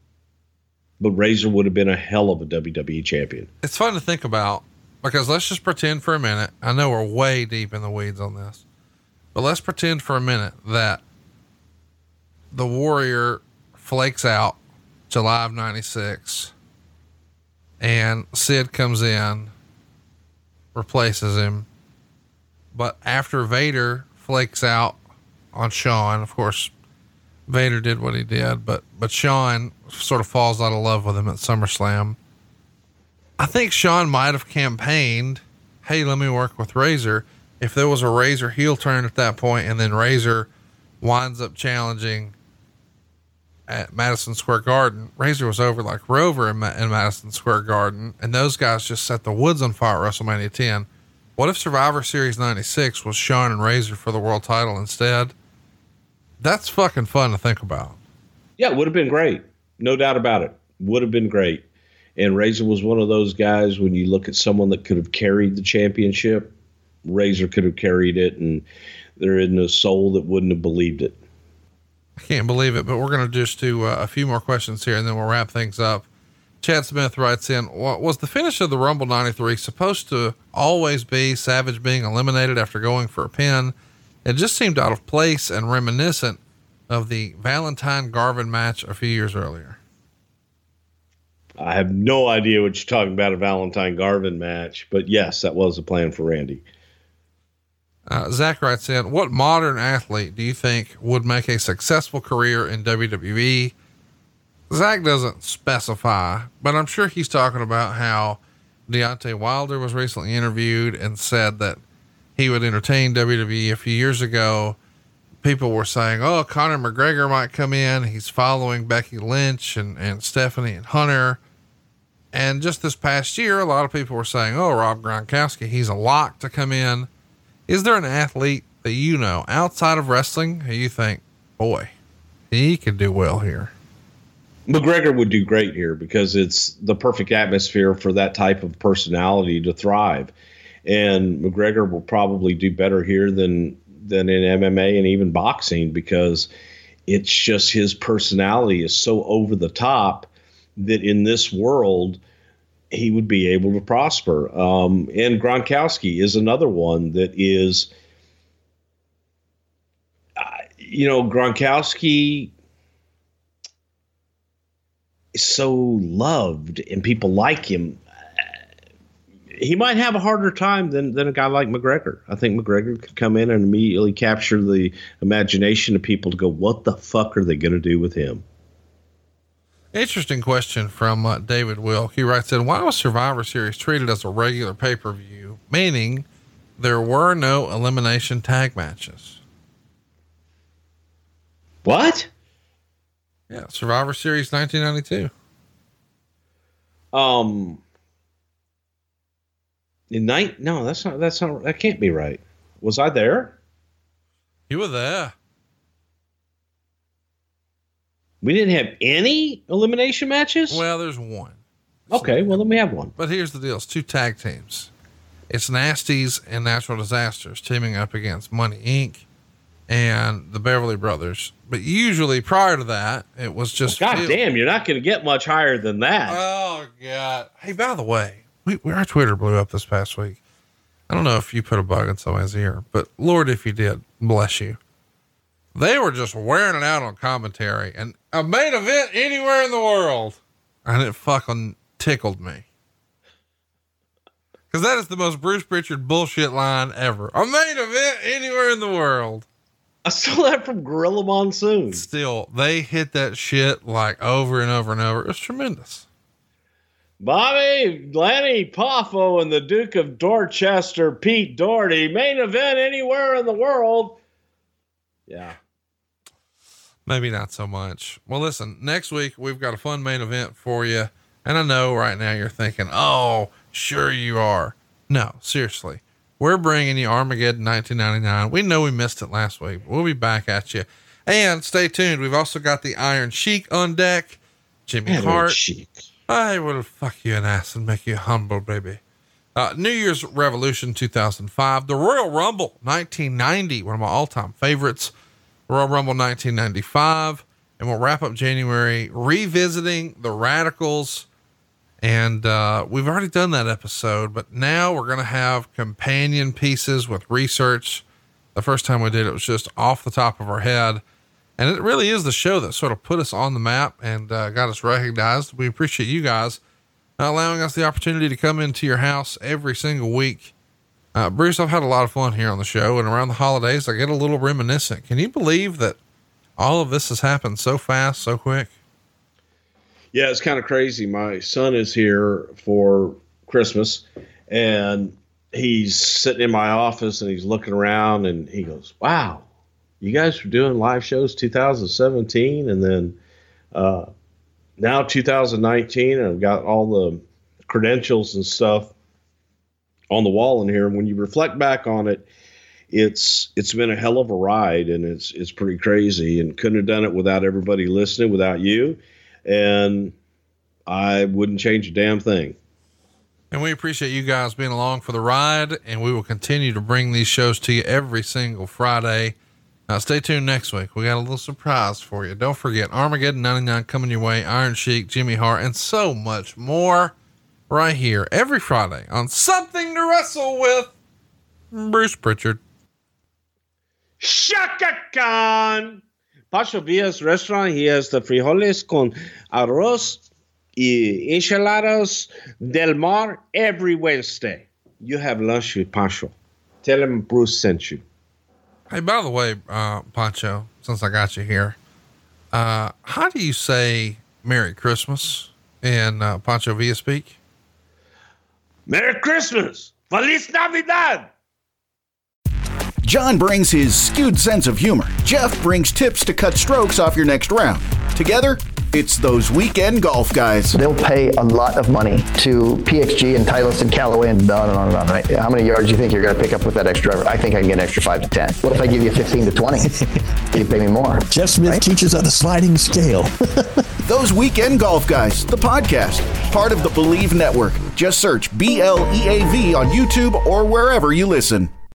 But Razor would have been a hell of a WWE champion. it's fun to think about because let's just pretend for a minute. I know we're way deep in the weeds on this, but let's pretend for a minute that the Warrior flakes out July of 96 and Sid comes in, replaces him. But after Vader flakes out on Shawn, of course, Vader did what he did, but, but Shawn sort of falls out of love with him at SummerSlam. I think Shawn might have campaigned, Hey, let me work with Razor. If there was a Razor heel turn at that point, and then Razor winds up challenging at Madison Square Garden, Razor was over like Rover in, Ma- in Madison Square Garden, and those guys just set the woods on fire at WrestleMania 10. What if Survivor Series 96 was Shawn and Razor for the world title instead? That's fucking fun to think about. Yeah, it would have been great. No doubt about it. Would have been great. And Razor was one of those guys when you look at someone that could have carried the championship, Razor could have carried it, and there isn't a soul that wouldn't have believed it. I can't believe it, but we're going to just do uh, a few more questions here and then we'll wrap things up. Chad Smith writes in, was the finish of the Rumble 93 supposed to always be Savage being eliminated after going for a pin? It just seemed out of place and reminiscent of the Valentine Garvin match a few years earlier. I have no idea what you're talking about a Valentine Garvin match, but yes, that was the plan for Randy. Uh, Zach writes in, what modern athlete do you think would make a successful career in WWE? Zach doesn't specify, but I'm sure he's talking about how Deontay Wilder was recently interviewed and said that he would entertain WWE a few years ago. People were saying, Oh, Conor McGregor might come in. He's following Becky Lynch and, and Stephanie and Hunter. And just this past year, a lot of people were saying, Oh, Rob Gronkowski, he's a lock to come in. Is there an athlete that you know outside of wrestling who you think, boy, he could do well here? McGregor would do great here because it's the perfect atmosphere for that type of personality to thrive. And McGregor will probably do better here than than in MMA and even boxing because it's just his personality is so over the top that in this world he would be able to prosper. Um, and Gronkowski is another one that is, uh, you know, Gronkowski is so loved and people like him. He might have a harder time than, than a guy like McGregor. I think McGregor could come in and immediately capture the imagination of people to go, what the fuck are they going to do with him? Interesting question from uh, David Wilk. He writes in, why was Survivor Series treated as a regular pay-per-view, meaning there were no elimination tag matches? What? Yeah. Survivor Series 1992. Um, in night? No, that's not, that's not, that can't be right. Was I there? You were there. We didn't have any elimination matches? Well, there's one. Okay, well, then we have one. But here's the deal. It's two tag teams. It's Nasties and Natural Disasters teaming up against Money Inc. and the Beverly Brothers. But usually prior to that, it was just. God damn, you're not going to get much higher than that. Oh, God. Hey, by the way, we, we, our Twitter blew up this past week. I don't know if you put a bug in somebody's ear, but Lord, if you did, bless you. They were just wearing it out on commentary and a main event anywhere in the world. And it fucking tickled me. Cause that is the most Bruce Pritchard bullshit line ever. A main event anywhere in the world. I stole that from Gorilla Monsoon. Still, they hit that shit like over and over and over. It was tremendous. Bobby, Lenny, Poffo, and the Duke of Dorchester, Pete Doherty, main event anywhere in the world. Yeah. Maybe not so much. Well, listen, next week we've got a fun main event for you. And I know right now you're thinking, oh, sure you are. No, seriously. We're bringing you Armageddon 1999. We know we missed it last week, but we'll be back at you. And stay tuned. We've also got the Iron Sheik on deck. Jimmy Man, Hart. Sheik. I will fuck you an ass and make you humble, baby. Uh, New Year's Revolution 2005, the Royal Rumble 1990, one of my all time favorites. Royal Rumble 1995. And we'll wrap up January revisiting the Radicals. And uh, we've already done that episode, but now we're going to have companion pieces with research. The first time we did it was just off the top of our head. And it really is the show that sort of put us on the map and uh, got us recognized. We appreciate you guys allowing us the opportunity to come into your house every single week. Uh, Bruce, I've had a lot of fun here on the show, and around the holidays, I get a little reminiscent. Can you believe that all of this has happened so fast, so quick. Yeah, it's kind of crazy. My son is here for Christmas and he's sitting in my office and he's looking around and he goes, Wow, you guys were doing live shows 2017 and then uh, now 2019 and I've got all the credentials and stuff on the wall in here. And when you reflect back on it, it's it's been a hell of a ride and it's it's pretty crazy and couldn't have done it without everybody listening without you and I wouldn't change a damn thing. And we appreciate you guys being along for the ride, and we will continue to bring these shows to you every single Friday. Now, stay tuned next week. We got a little surprise for you. Don't forget Armageddon 99 coming your way, Iron Sheik, Jimmy Hart, and so much more right here every Friday on Something to Wrestle with Bruce Pritchard. Shaka Khan! Pancho Villa's restaurant, he has the frijoles con arroz y enchiladas del mar every Wednesday. You have lunch with Pancho. Tell him Bruce sent you. Hey, by the way, uh, Pancho, since I got you here, uh, how do you say Merry Christmas in uh, Pancho Villa speak? Merry Christmas! Feliz Navidad! John brings his skewed sense of humor. Jeff brings tips to cut strokes off your next round. Together, it's those weekend golf guys. They'll pay a lot of money to PXG and Titleist and Callaway and on and on and on, right? How many yards do you think you're going to pick up with that extra driver? I think I can get an extra 5 to 10. What if I give you 15 to 20? you pay me more. Jeff Smith right? teaches on a sliding scale. those weekend golf guys, the podcast, part of the Believe Network. Just search B L E A V on YouTube or wherever you listen.